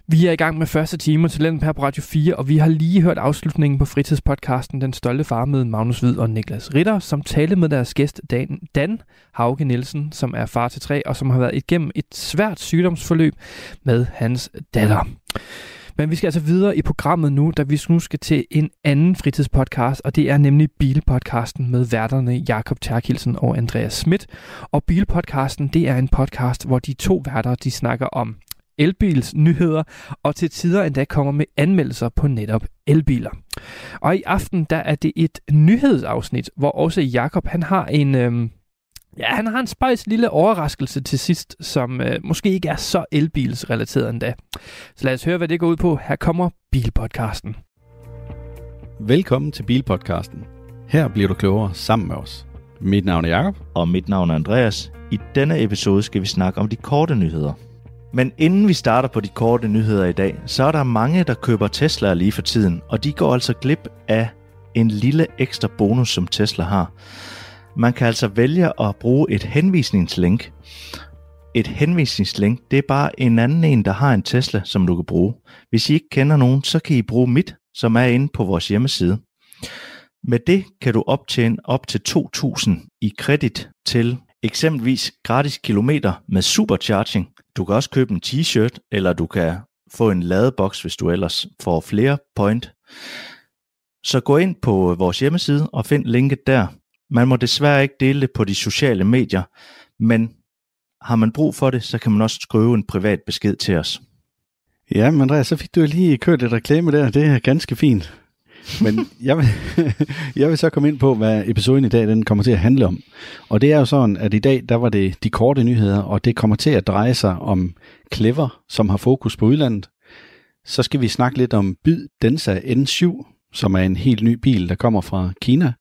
Vi er i gang med første time til Talent her på Radio 4, og vi har lige hørt afslutningen på fritidspodcasten Den Stolte Far med Magnus Hvid og Niklas Ritter, som talte med deres gæst Dan, Dan Hauge Nielsen, som er far til tre, og som har været igennem et svært sygdomsforløb med hans datter. Men vi skal altså videre i programmet nu, da vi nu skal til en anden fritidspodcast, og det er nemlig Bilpodcasten med værterne Jakob Terkelsen og Andreas Schmidt. Og Bilpodcasten, det er en podcast, hvor de to værter, de snakker om elbils nyheder, og til tider endda kommer med anmeldelser på netop elbiler. Og i aften, der er det et nyhedsafsnit, hvor også Jakob han har en... Øhm, Ja, han har en spejs lille overraskelse til sidst, som øh, måske ikke er så elbilsrelateret endda. Så lad os høre, hvad det går ud på. Her kommer Bilpodcasten. Velkommen til Bilpodcasten. Her bliver du klogere sammen med os. Mit navn er Jakob. og mit navn er Andreas. I denne episode skal vi snakke om de korte nyheder. Men inden vi starter på de korte nyheder i dag, så er der mange, der køber Tesla lige for tiden, og de går altså glip af en lille ekstra bonus, som Tesla har. Man kan altså vælge at bruge et henvisningslink. Et henvisningslink, det er bare en anden en, der har en Tesla, som du kan bruge. Hvis I ikke kender nogen, så kan I bruge mit, som er inde på vores hjemmeside. Med det kan du optjene op til 2.000 i kredit til eksempelvis gratis kilometer med supercharging. Du kan også købe en t-shirt, eller du kan få en ladeboks, hvis du ellers får flere point. Så gå ind på vores hjemmeside og find linket der. Man må desværre ikke dele det på de sociale medier, men har man brug for det, så kan man også skrive en privat besked til os. Ja, men Andreas, så fik du lige kørt et reklame der. Det er ganske fint. Men jeg vil, *laughs* jeg vil så komme ind på, hvad episoden i dag den kommer til at handle om. Og det er jo sådan, at i dag, der var det de korte nyheder, og det kommer til at dreje sig om Clever, som har fokus på udlandet. Så skal vi snakke lidt om Byd Densa N7, som er en helt ny bil, der kommer fra Kina.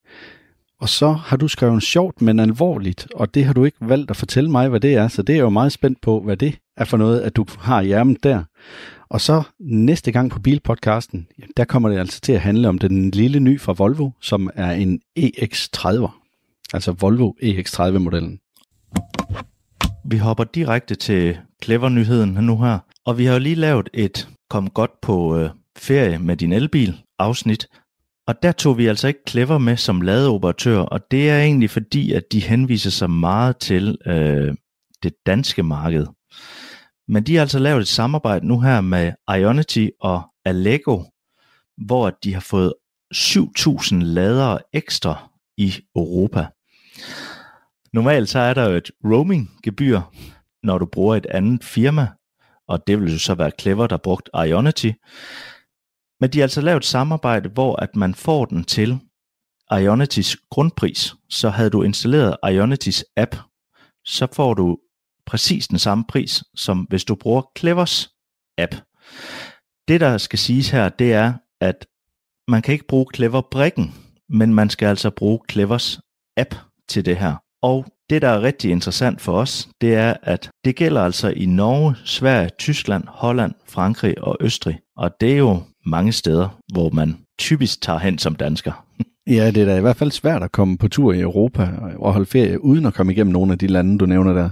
Og så har du skrevet sjovt, men alvorligt, og det har du ikke valgt at fortælle mig, hvad det er, så det er jeg jo meget spændt på, hvad det er for noget, at du har i ærmet der. Og så næste gang på Bilpodcasten, der kommer det altså til at handle om den lille ny fra Volvo, som er en EX30, altså Volvo EX30-modellen. Vi hopper direkte til Clever-nyheden nu her, og vi har jo lige lavet et kom godt på øh, ferie med din elbil afsnit, og der tog vi altså ikke Clever med som ladeoperatør, og det er egentlig fordi, at de henviser sig meget til øh, det danske marked. Men de har altså lavet et samarbejde nu her med Ionity og Allego, hvor de har fået 7.000 ladere ekstra i Europa. Normalt så er der jo et roaming-gebyr, når du bruger et andet firma, og det vil jo så være Clever, der brugt Ionity. Men de har altså lavet et samarbejde, hvor at man får den til Ionitys grundpris. Så havde du installeret Ionitys app, så får du præcis den samme pris, som hvis du bruger Clevers app. Det, der skal siges her, det er, at man kan ikke bruge Clever-brikken, men man skal altså bruge Clevers app til det her. Og det, der er rigtig interessant for os, det er, at det gælder altså i Norge, Sverige, Tyskland, Holland, Frankrig og Østrig. Og det er jo mange steder, hvor man typisk tager hen som dansker. Ja, det er da i hvert fald svært at komme på tur i Europa og holde ferie, uden at komme igennem nogle af de lande, du nævner der.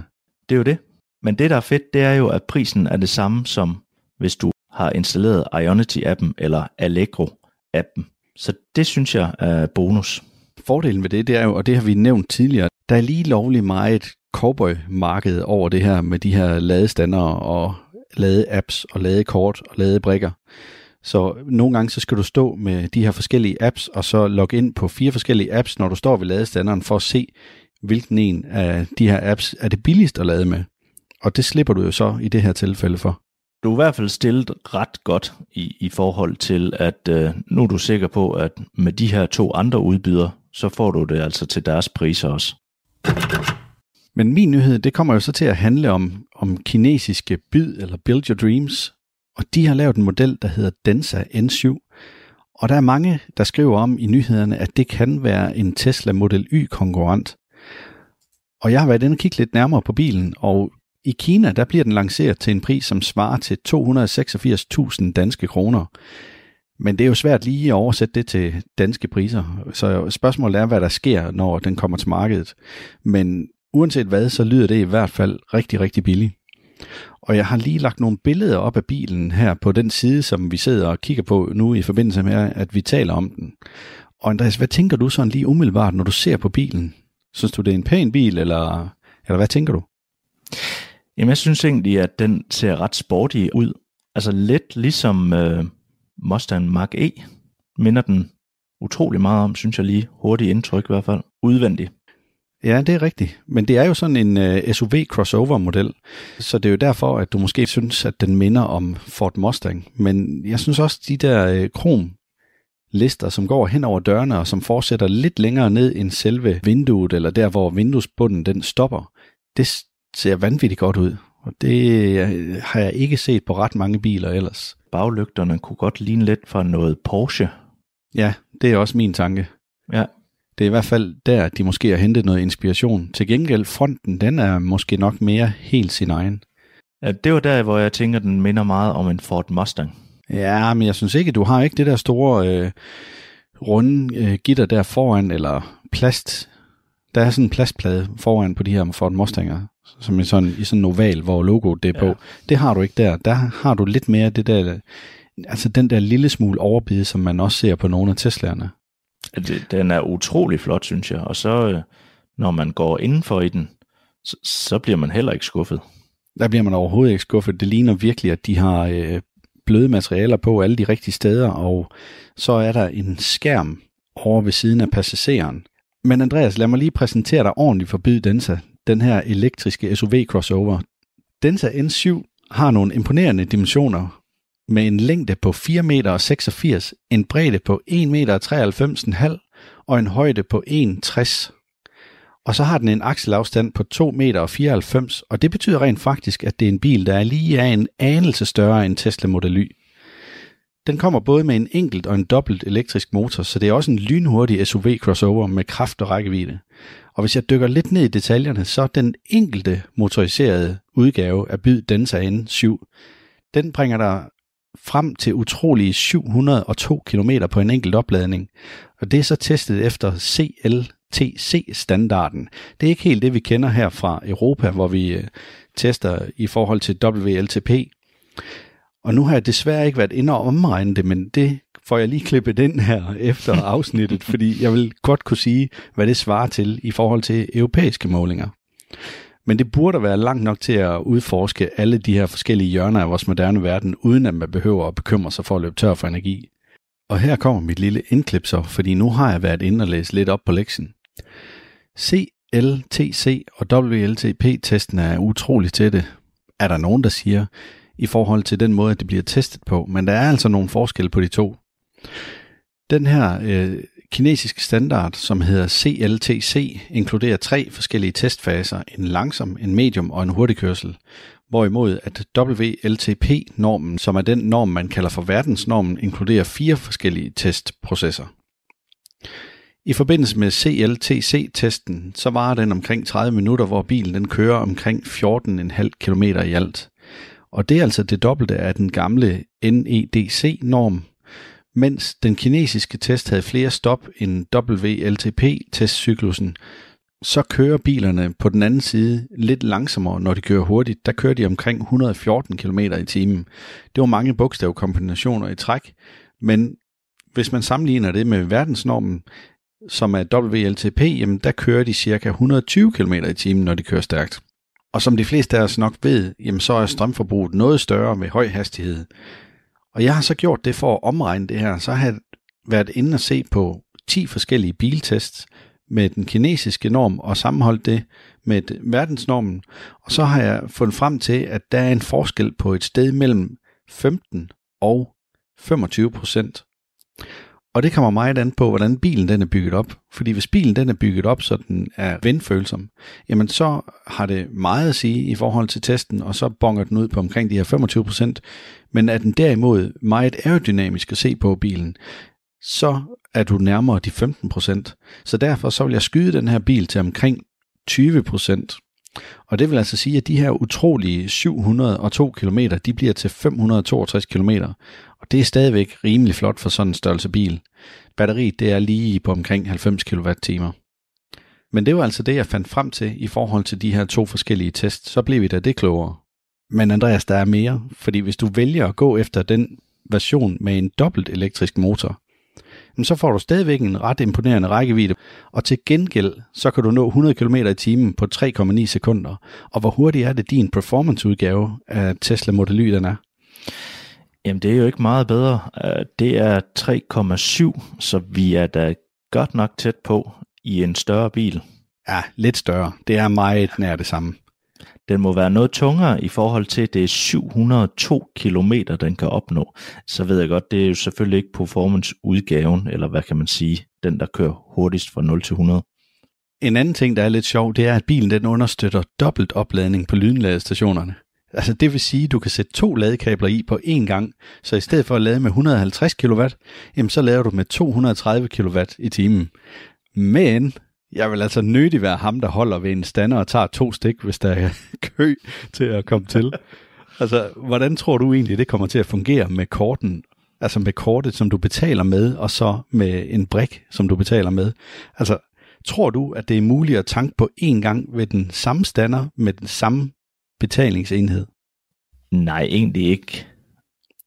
Det er jo det. Men det, der er fedt, det er jo, at prisen er det samme som hvis du har installeret Ionity-appen eller Allegro-appen. Så det synes jeg er bonus. Fordelen ved det, det er jo, og det har vi nævnt tidligere, der er lige lovlig meget cowboy-marked over det her med de her ladestander og lade-apps og lade-kort og lade-brikker. Så nogle gange så skal du stå med de her forskellige apps, og så logge ind på fire forskellige apps, når du står ved ladestanderen, for at se, hvilken en af de her apps er det billigst at lade med. Og det slipper du jo så i det her tilfælde for. Du er i hvert fald stillet ret godt i, i forhold til, at øh, nu er du sikker på, at med de her to andre udbydere, så får du det altså til deres priser også. Men min nyhed, det kommer jo så til at handle om, om kinesiske byd, eller Build Your Dreams. Og de har lavet en model, der hedder Densa N7. Og der er mange, der skriver om i nyhederne, at det kan være en Tesla Model Y-konkurrent. Og jeg har været inde og kigge lidt nærmere på bilen, og i Kina, der bliver den lanceret til en pris, som svarer til 286.000 danske kroner. Men det er jo svært lige at oversætte det til danske priser. Så spørgsmålet er, hvad der sker, når den kommer til markedet. Men uanset hvad, så lyder det i hvert fald rigtig, rigtig billigt. Og jeg har lige lagt nogle billeder op af bilen her på den side, som vi sidder og kigger på nu i forbindelse med, at vi taler om den. Og Andreas, hvad tænker du sådan lige umiddelbart, når du ser på bilen? Synes du, det er en pæn bil, eller, eller hvad tænker du? Jamen, jeg synes egentlig, at den ser ret sporty ud. Altså lidt ligesom øh, Mustang Mach-E minder den utrolig meget om, synes jeg lige. Hurtigt indtryk i hvert fald. Udvendigt. Ja, det er rigtigt. Men det er jo sådan en øh, SUV crossover model, så det er jo derfor, at du måske synes, at den minder om Ford Mustang. Men jeg synes også, de der uh, krom lister, som går hen over dørene og som fortsætter lidt længere ned end selve vinduet, eller der, hvor vinduesbunden den stopper, det ser vanvittigt godt ud. Og det øh, har jeg ikke set på ret mange biler ellers. Baglygterne kunne godt ligne lidt fra noget Porsche. Ja, det er også min tanke. Ja. Det er i hvert fald der, de måske har hentet noget inspiration. Til gengæld, fronten, den er måske nok mere helt sin egen. Ja, det var der, hvor jeg tænker, den minder meget om en Ford Mustang. Ja, men jeg synes ikke, du har ikke det der store øh, runde øh, gitter der foran, eller plast. Der er sådan en plastplade foran på de her Ford Mustanger, som er sådan, i sådan en oval, hvor logoet det er på. Ja. Det har du ikke der. Der har du lidt mere det der, altså den der lille smule overbid, som man også ser på nogle af Tesla'erne. Den er utrolig flot, synes jeg. Og så, øh, når man går indenfor i den, så, så bliver man heller ikke skuffet. Der bliver man overhovedet ikke skuffet. Det ligner virkelig, at de har øh, bløde materialer på alle de rigtige steder, og så er der en skærm over ved siden af passageren. Men Andreas, lad mig lige præsentere dig ordentligt for Byd Densa, den her elektriske SUV-crossover. Densa N7 har nogle imponerende dimensioner med en længde på 4,86 meter, en bredde på 1,93 meter og en højde på 1,60 og så har den en akselafstand på 2,94 meter, og det betyder rent faktisk, at det er en bil, der er lige af en anelse større end Tesla Model Y. Den kommer både med en enkelt og en dobbelt elektrisk motor, så det er også en lynhurtig SUV crossover med kraft og rækkevidde. Og hvis jeg dykker lidt ned i detaljerne, så den enkelte motoriserede udgave af Byd Densa N7, den bringer der frem til utrolige 702 km på en enkelt opladning. Og det er så testet efter CLTC-standarden. Det er ikke helt det, vi kender her fra Europa, hvor vi øh, tester i forhold til WLTP. Og nu har jeg desværre ikke været inde og omregne det, men det får jeg lige klippet ind her *laughs* efter afsnittet, fordi jeg vil godt kunne sige, hvad det svarer til i forhold til europæiske målinger. Men det burde være langt nok til at udforske alle de her forskellige hjørner af vores moderne verden, uden at man behøver at bekymre sig for at løbe tør for energi. Og her kommer mit lille indklip så, fordi nu har jeg været inde og læse lidt op på lektionen. CLTC og WLTP-testen er utrolig tætte, er der nogen, der siger, i forhold til den måde, at det bliver testet på. Men der er altså nogle forskelle på de to. Den her øh, kinesiske standard, som hedder CLTC, inkluderer tre forskellige testfaser, en langsom, en medium og en hurtig kørsel. hvorimod at WLTP-normen, som er den norm, man kalder for verdensnormen, inkluderer fire forskellige testprocesser. I forbindelse med CLTC-testen, så varer den omkring 30 minutter, hvor bilen den kører omkring 14,5 km i alt. Og det er altså det dobbelte af den gamle NEDC-norm, mens den kinesiske test havde flere stop end WLTP-testcyklusen, så kører bilerne på den anden side lidt langsommere, når de kører hurtigt. Der kører de omkring 114 km i timen. Det var mange bogstavkombinationer i træk, men hvis man sammenligner det med verdensnormen, som er WLTP, jamen der kører de cirka 120 km i timen, når de kører stærkt. Og som de fleste af os nok ved, jamen så er strømforbruget noget større med høj hastighed. Og jeg har så gjort det for at omregne det her, så har jeg været inde og se på 10 forskellige biltests med den kinesiske norm og sammenholdt det med verdensnormen. Og så har jeg fundet frem til, at der er en forskel på et sted mellem 15 og 25 procent. Og det kommer meget an på, hvordan bilen den er bygget op. Fordi hvis bilen den er bygget op, så den er vindfølsom, jamen så har det meget at sige i forhold til testen, og så bonger den ud på omkring de her 25%. Men er den derimod meget aerodynamisk at se på bilen, så er du nærmere de 15%. Så derfor så vil jeg skyde den her bil til omkring 20%. Og det vil altså sige, at de her utrolige 702 km, de bliver til 562 km. Og det er stadigvæk rimelig flot for sådan en størrelse bil. Batteriet det er lige på omkring 90 kWh. Men det var altså det, jeg fandt frem til i forhold til de her to forskellige tests. Så blev vi da det klogere. Men Andreas, der er mere, fordi hvis du vælger at gå efter den version med en dobbelt elektrisk motor, så får du stadigvæk en ret imponerende rækkevidde, og til gengæld, så kan du nå 100 km i timen på 3,9 sekunder. Og hvor hurtigt er det din performanceudgave af Tesla Model Y, den er? Jamen, det er jo ikke meget bedre. Øh, det er 3,7, så vi er da godt nok tæt på i en større bil. Ja, lidt større. Det er meget nær det samme. Den må være noget tungere i forhold til, at det er 702 km, den kan opnå. Så ved jeg godt, det er jo selvfølgelig ikke performance-udgaven, eller hvad kan man sige, den der kører hurtigst fra 0 til 100. En anden ting, der er lidt sjov, det er, at bilen den understøtter dobbelt opladning på lynladestationerne. Altså det vil sige, at du kan sætte to ladekabler i på én gang, så i stedet for at lade med 150 kW, jamen så laver du med 230 kW i timen. Men jeg vil altså nødig være ham, der holder ved en stander og tager to stik, hvis der er *laughs* kø til at komme til. Altså, hvordan tror du egentlig, det kommer til at fungere med korten, altså med kortet, som du betaler med, og så med en brik, som du betaler med? Altså, tror du, at det er muligt at tanke på én gang ved den samme stander med den samme betalingsenhed? Nej, egentlig ikke.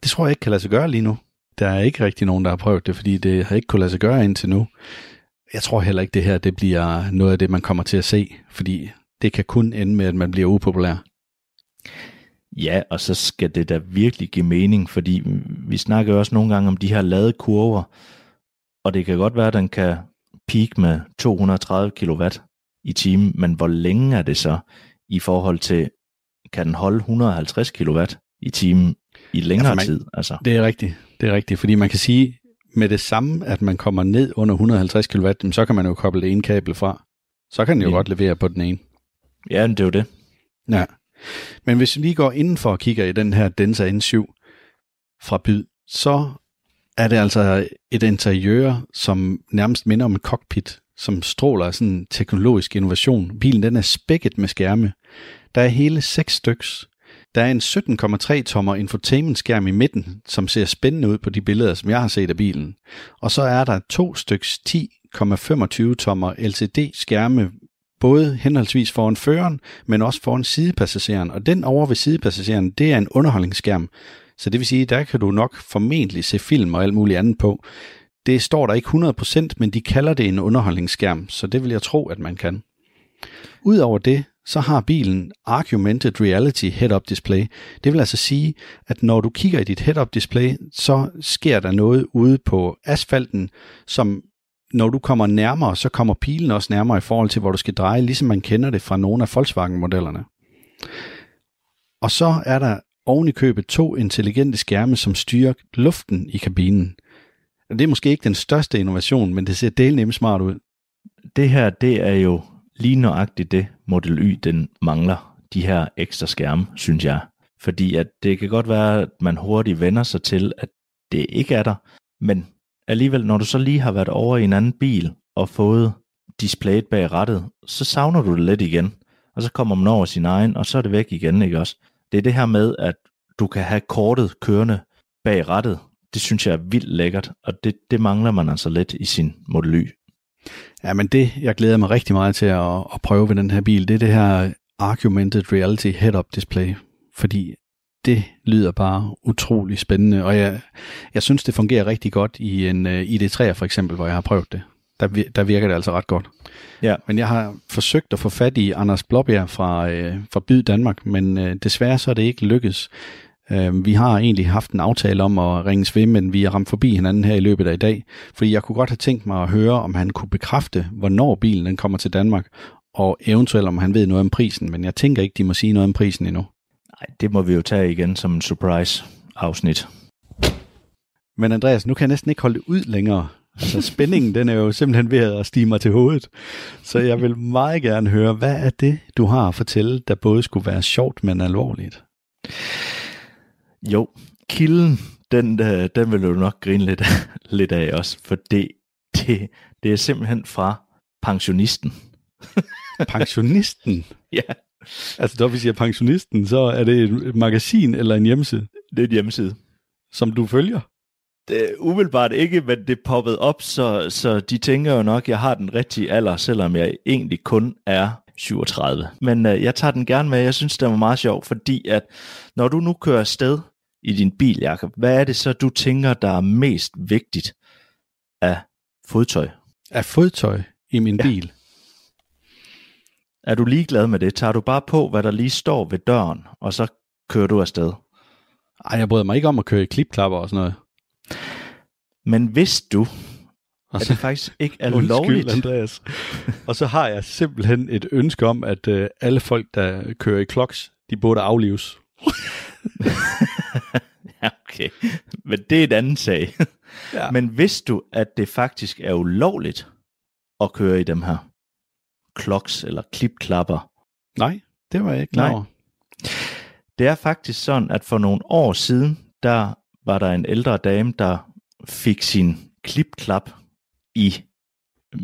Det tror jeg ikke kan lade sig gøre lige nu. Der er ikke rigtig nogen, der har prøvet det, fordi det har ikke kunnet lade sig gøre indtil nu. Jeg tror heller ikke, det her det bliver noget af det, man kommer til at se, fordi det kan kun ende med, at man bliver upopulær. Ja, og så skal det da virkelig give mening, fordi vi snakker jo også nogle gange om de her lade kurver, og det kan godt være, at den kan peak med 230 kW i timen, men hvor længe er det så i forhold til, kan den holde 150 kW i timen i længere Ja, man- tid? Altså, Det er rigtigt. Det er rigtigt, fordi man kan sige, med det samme, at man kommer ned under 150 kW, så kan man jo koble det ene kabel fra. Så kan den jo Ja. godt levere på den ene. ja, det er jo det. Ja. Men hvis vi lige går indenfor og kigger i den her Densa N7 fra Byd, så er det altså et interiør, som nærmest minder om en cockpit, som stråler af sådan en teknologisk innovation. Bilen den er spækket med skærme. Der er hele seks styks. Der er en 17,3 tommer infotainment-skærm i midten, som ser spændende ud på de billeder, som jeg har set af bilen. Og så er der to styks 10,25 tommer LCD-skærme, både henholdsvis foran føreren, men også foran sidepassageren. Og den over ved sidepassageren, det er en underholdningsskærm. Så det vil sige, der kan du nok formentlig se film og alt muligt andet på. Det står der ikke 100%, men de kalder det en underholdningsskærm, så det vil jeg tro, at man kan. Udover det, så har bilen Augmented Reality Head-Up Display. Det vil altså sige, at når du kigger i dit head-up display, så sker der noget ude på asfalten, som når du kommer nærmere, så kommer pilen også nærmere i forhold til, hvor du skal dreje, ligesom man kender det fra nogle af Volkswagen-modellerne. Og så er der oven i købet to intelligente skærme, som styrer luften i kabinen. Det er måske ikke den største innovation, men det ser delnemt smart ud. Det her, det er jo lige nøjagtigt det, Model Y, den mangler. De her ekstra skærme, synes jeg. Fordi at det kan godt være, at man hurtigt vender sig til, at det ikke er der. Men alligevel, når du så lige har været over i en anden bil og fået displayet bag rattet, så savner du det lidt igen. Og så kommer man over sin egen, og så er det væk igen, ikke også? Det er det her med, at du kan have kortet kørende bag rattet. Det synes jeg er vildt lækkert, og det, det mangler man altså lidt i sin Model Y. Ja, men det, jeg glæder mig rigtig meget til at, at prøve ved den her bil, det er det her Augmented Reality Head-Up Display, fordi det lyder bare utrolig spændende, og jeg, jeg synes, det fungerer rigtig godt i en uh, ID3 for eksempel, hvor jeg har prøvet det. Der, der virker det altså ret godt. Ja. Men jeg har forsøgt at få fat i Anders Blåbjerg fra, øh, fra Byd Danmark, men øh, desværre så er det ikke lykkes. Øh, vi har egentlig haft en aftale om at ringes ved, men vi er ramt forbi hinanden her i løbet af i dag, fordi jeg kunne godt have tænkt mig at høre, om han kunne bekræfte, hvornår bilen den kommer til Danmark, og eventuelt om han ved noget om prisen, men jeg tænker ikke, de må sige noget om prisen endnu. Nej, det må vi jo tage igen som en surprise-afsnit. Men Andreas, nu kan jeg næsten ikke holde det ud længere. Altså spændingen, den er jo simpelthen ved at stige mig til hovedet. Så jeg vil meget gerne høre, hvad er det, du har at fortælle, der både skulle være sjovt, men alvorligt? Jo, kilden, den, øh, den vil du nok grine lidt, *laughs* lidt af også, for det, det, det er simpelthen fra pensionisten. *laughs* Pensionisten? Ja, Altså, når vi siger pensionisten, så er det et magasin eller en hjemmeside, det er en hjemmeside. som du følger. Det umiddelbart ikke, men det poppede op, så, så de tænker jo nok, at jeg har den rigtige alder, selvom jeg egentlig kun er 37. Men øh, jeg tager den gerne med. Jeg synes, det var meget sjov, fordi at når du nu kører afsted i din bil, Jacob, hvad er det så, du tænker, der er mest vigtigt af fodtøj? Af fodtøj i min Ja. bil. Er du ligeglad med det? Tager du bare på, hvad der lige står ved døren, og så kører du afsted? Ej, jeg bryder mig ikke om at køre i klipklapper og sådan noget. Men hvis du, at det faktisk ikke er Undskyld, lovligt, Andreas. og så har jeg simpelthen et ønske om, at øh, alle folk, der kører i kloks, de burde aflives. *laughs* Ja, okay. Men det er en anden sag. Ja. Men vidste du, at det faktisk er ulovligt at køre i dem her kloks eller klipklapper? Nej, det var jeg ikke klar over. Det er faktisk sådan, at for nogle år siden, der var der en ældre dame, der fik sin klipklap i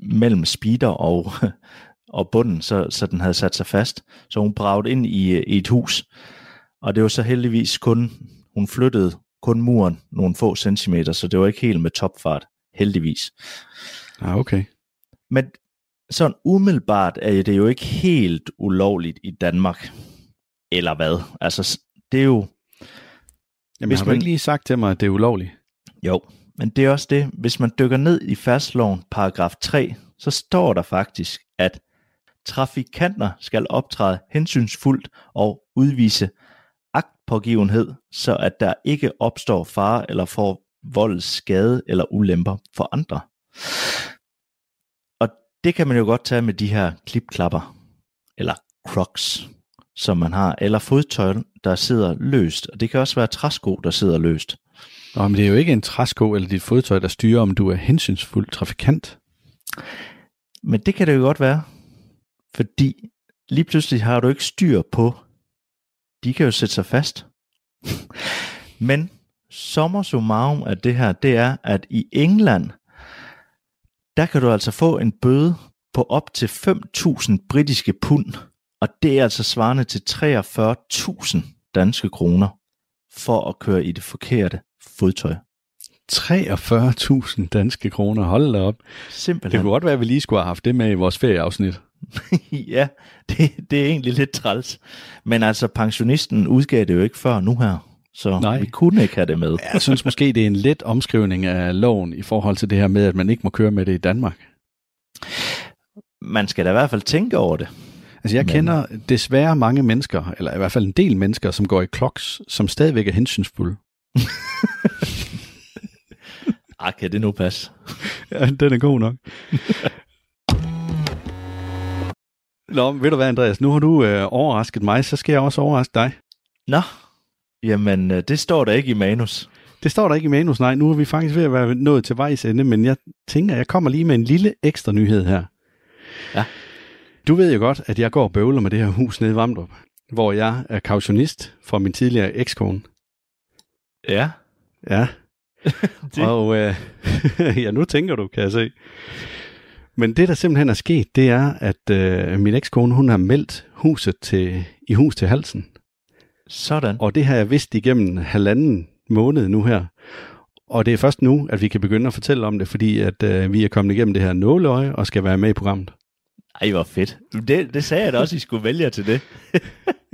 mellem speeder og, *laughs* og bunden, så, så den havde sat sig fast. Så hun bragte ind i, i et hus, og det var så heldigvis kun, hun flyttede kun muren nogle få centimeter, så det var ikke helt med topfart, heldigvis. Ah, okay. Men sådan umiddelbart er det jo ikke helt ulovligt i Danmark. Eller hvad? Altså, det er jo... Jamen, Hvis har man- ikke lige sagt til mig, at det er ulovligt? Jo, men det er også det. Hvis man dykker ned i færdsloven paragraf 3, så står der faktisk, at trafikanter skal optræde hensynsfuldt og udvise agtpågivenhed, så at der ikke opstår fare eller får vold, skade eller ulemper for andre. Og det kan man jo godt tage med de her klipklapper, eller crocs, som man har, eller fodtøj, der sidder løst. Og det kan også være træsko, der sidder løst. Nå, men det er jo ikke en træsko eller dit fodtøj, der styrer, om du er hensynsfuld trafikant. Men det kan det jo godt være, fordi lige pludselig har du ikke styr på, de kan jo sætte sig fast. *laughs* Men sommer summarum af det her, det er, at i England, der kan du altså få en bøde på op til 5.000 britiske pund, og det er altså svarende til 43.000 danske kroner for at køre i det forkerte fodtøj. 43.000 danske kroner, hold da op. Simpelthen. Det kunne godt være, at vi lige skulle have haft det med i vores ferieafsnit. *laughs* ja, det, det er egentlig lidt træls. Men altså, pensionisten udgav det jo ikke før nu her. Så Nej. vi kunne ikke have det med. Jeg synes måske, det er en let omskrivning af loven i forhold til det her med, at man ikke må køre med det i Danmark. Man skal da i hvert fald tænke over det. Altså jeg Men... kender desværre mange mennesker, eller i hvert fald en del mennesker, som går i kloks, som stadigvæk er hensynsfulde. Ah, kan det nu passe? ja, den er god nok. Nå, ved du hvad, Andreas? Nu har du øh, overrasket mig, så skal jeg også overraske dig. Nå, jamen øh, det står der ikke i manus. Det står der ikke i manus, nej. Nu er vi faktisk ved at være nået til vejs ende, men jeg tænker, jeg kommer lige med en lille ekstra nyhed her. Ja. Du ved jo godt, at jeg går og bøvler med det her hus nede i Vamdrup, hvor jeg er kautionist for min tidligere ekskone. Ja. Ja. *laughs* og øh, *laughs* ja, nu tænker du, kan jeg se. Men det, der simpelthen er sket, det er, at øh, min ekskone, hun har meldt huset til, i hus til halsen. Sådan. Og det har jeg vidst igennem halvanden måned nu her. Og det er først nu, at vi kan begynde at fortælle om det, fordi at øh, vi er kommet igennem det her nåleøje og skal være med i programmet. Ej, hvor fedt. Det, det sagde jeg da også, I skulle vælge til det. *laughs*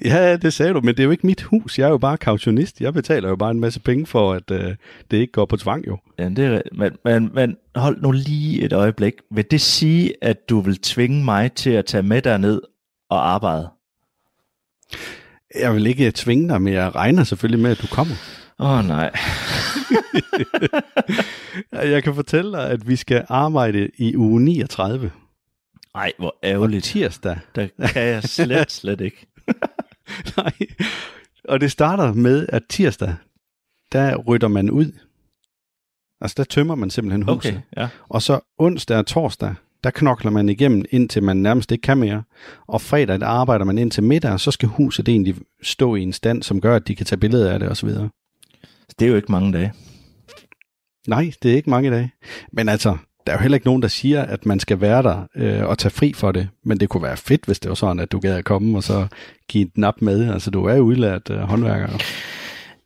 ja, det sagde du, men det er jo ikke mit hus. Jeg er jo bare kautionist. Jeg betaler jo bare en masse penge for, at øh, det ikke går på tvang jo. Ja, det er, men, men, men hold nu lige et øjeblik. Vil det sige, at du vil tvinge mig til at tage med ned og arbejde? Jeg vil ikke tvinge dig, men jeg regner selvfølgelig med, at du kommer. Åh oh, nej. *laughs* jeg kan fortælle dig, at vi skal arbejde i uge 39. Nej, hvor ærgerligt. Og tirsdag. Der kan jeg slet, slet ikke. *laughs* *laughs* Nej. Og det starter med, at tirsdag, der rytter man ud. Altså, der tømmer man simpelthen huset. Okay, ja. Og så onsdag og torsdag, der knokler man igennem, indtil man nærmest ikke kan mere. Og fredag, der arbejder man ind til middag, og så skal huset egentlig stå i en stand, som gør, at de kan tage billeder af det osv. Det er jo ikke mange dage. Nej, det er ikke mange dage. Men altså, der er jo heller ikke nogen, der siger, at man skal være der øh, og tage fri for det. Men det kunne være fedt, hvis det var sådan, at du gad at komme og så give et nap med. Altså, du er jo udlært øh, håndværker.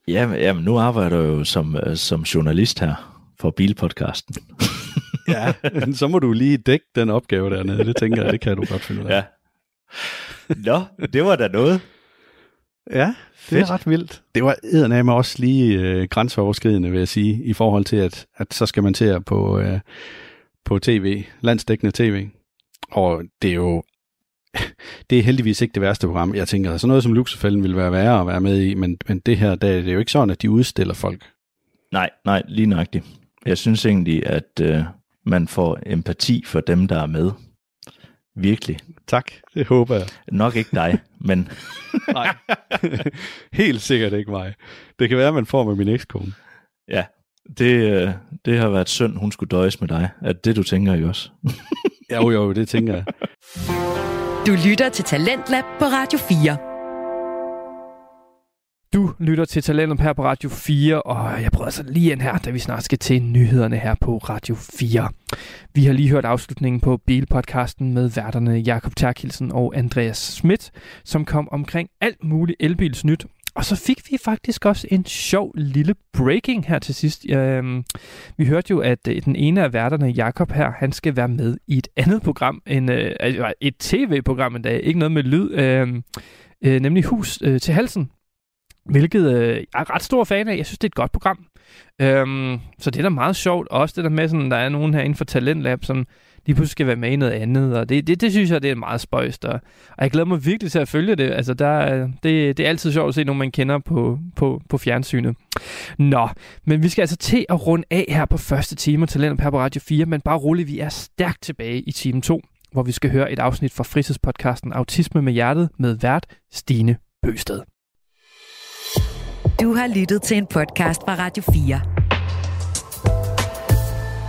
Ja, men, jamen, nu arbejder jeg jo som, øh, som journalist her for Bilpodcasten. *laughs* ja, så må du lige dække den opgave dernede. Det tænker jeg, det kan du godt finde ud af. Ja. Nå, det var da noget. Ja, det er ret vildt. Det var eddermame også lige øh, grænseoverskridende, vil jeg sige, i forhold til, at, at så skal man til at på, øh, på tv, landsdækkende tv. Og det er jo *laughs* det er heldigvis ikke det værste program. Jeg tænker, sådan noget som Luxefælden ville være værre at være med i, men, men det her, der, det er jo ikke sådan, at de udstiller folk. Nej, nej, lige nøjagtigt. Jeg synes egentlig, at øh, man får empati for dem, der er med. Virkelig. Tak, det håber jeg. Nok ikke dig, *laughs* men... Nej, *laughs* helt sikkert ikke mig. Det kan være, at man får med min ekskone. Ja, det, øh, det har været synd, hun skulle døjes med dig. At det, du tænker jo også. *laughs* jo, jo, det tænker jeg. Du lytter til Talentlab på Radio 4. Du lytter til Talentet her på Radio 4, og jeg prøver så lige ind her, da vi snart skal til nyhederne her på Radio 4. Vi har lige hørt afslutningen på Bilpodcasten med værterne Jakob Terkelsen og Andreas Schmidt, som kom omkring alt muligt elbilsnyt. Og så fik vi faktisk også en sjov lille breaking her til sidst. Øhm, vi hørte jo, at øh, den ene af værterne, Jakob her, han skal være med i et andet program, en, øh, altså, et tv-program endda, ikke noget med lyd, øhm, øh, nemlig Hus øh, til halsen, Hvilket øh, jeg er ret stor fan af. Jeg synes, det er et godt program. Øhm, så det er da meget sjovt. Også det der med, sådan, der er nogen her inden for Talentlab, som lige pludselig skal være med i noget andet. Og det, det, det synes jeg, det er meget spøjst. Og, og jeg glæder mig virkelig til at følge det. Altså, der, det, det er altid sjovt at se nogen, man kender på, på, på fjernsynet. Nå, men vi skal altså til at runde af her på første time Talent på Radio 4, men bare roligt, vi er stærkt tilbage i time 2, hvor vi skal høre et afsnit fra fritidspodcasten Autisme med Hjertet med vært Stine Bøsted. Du har lyttet til en podcast fra Radio 4.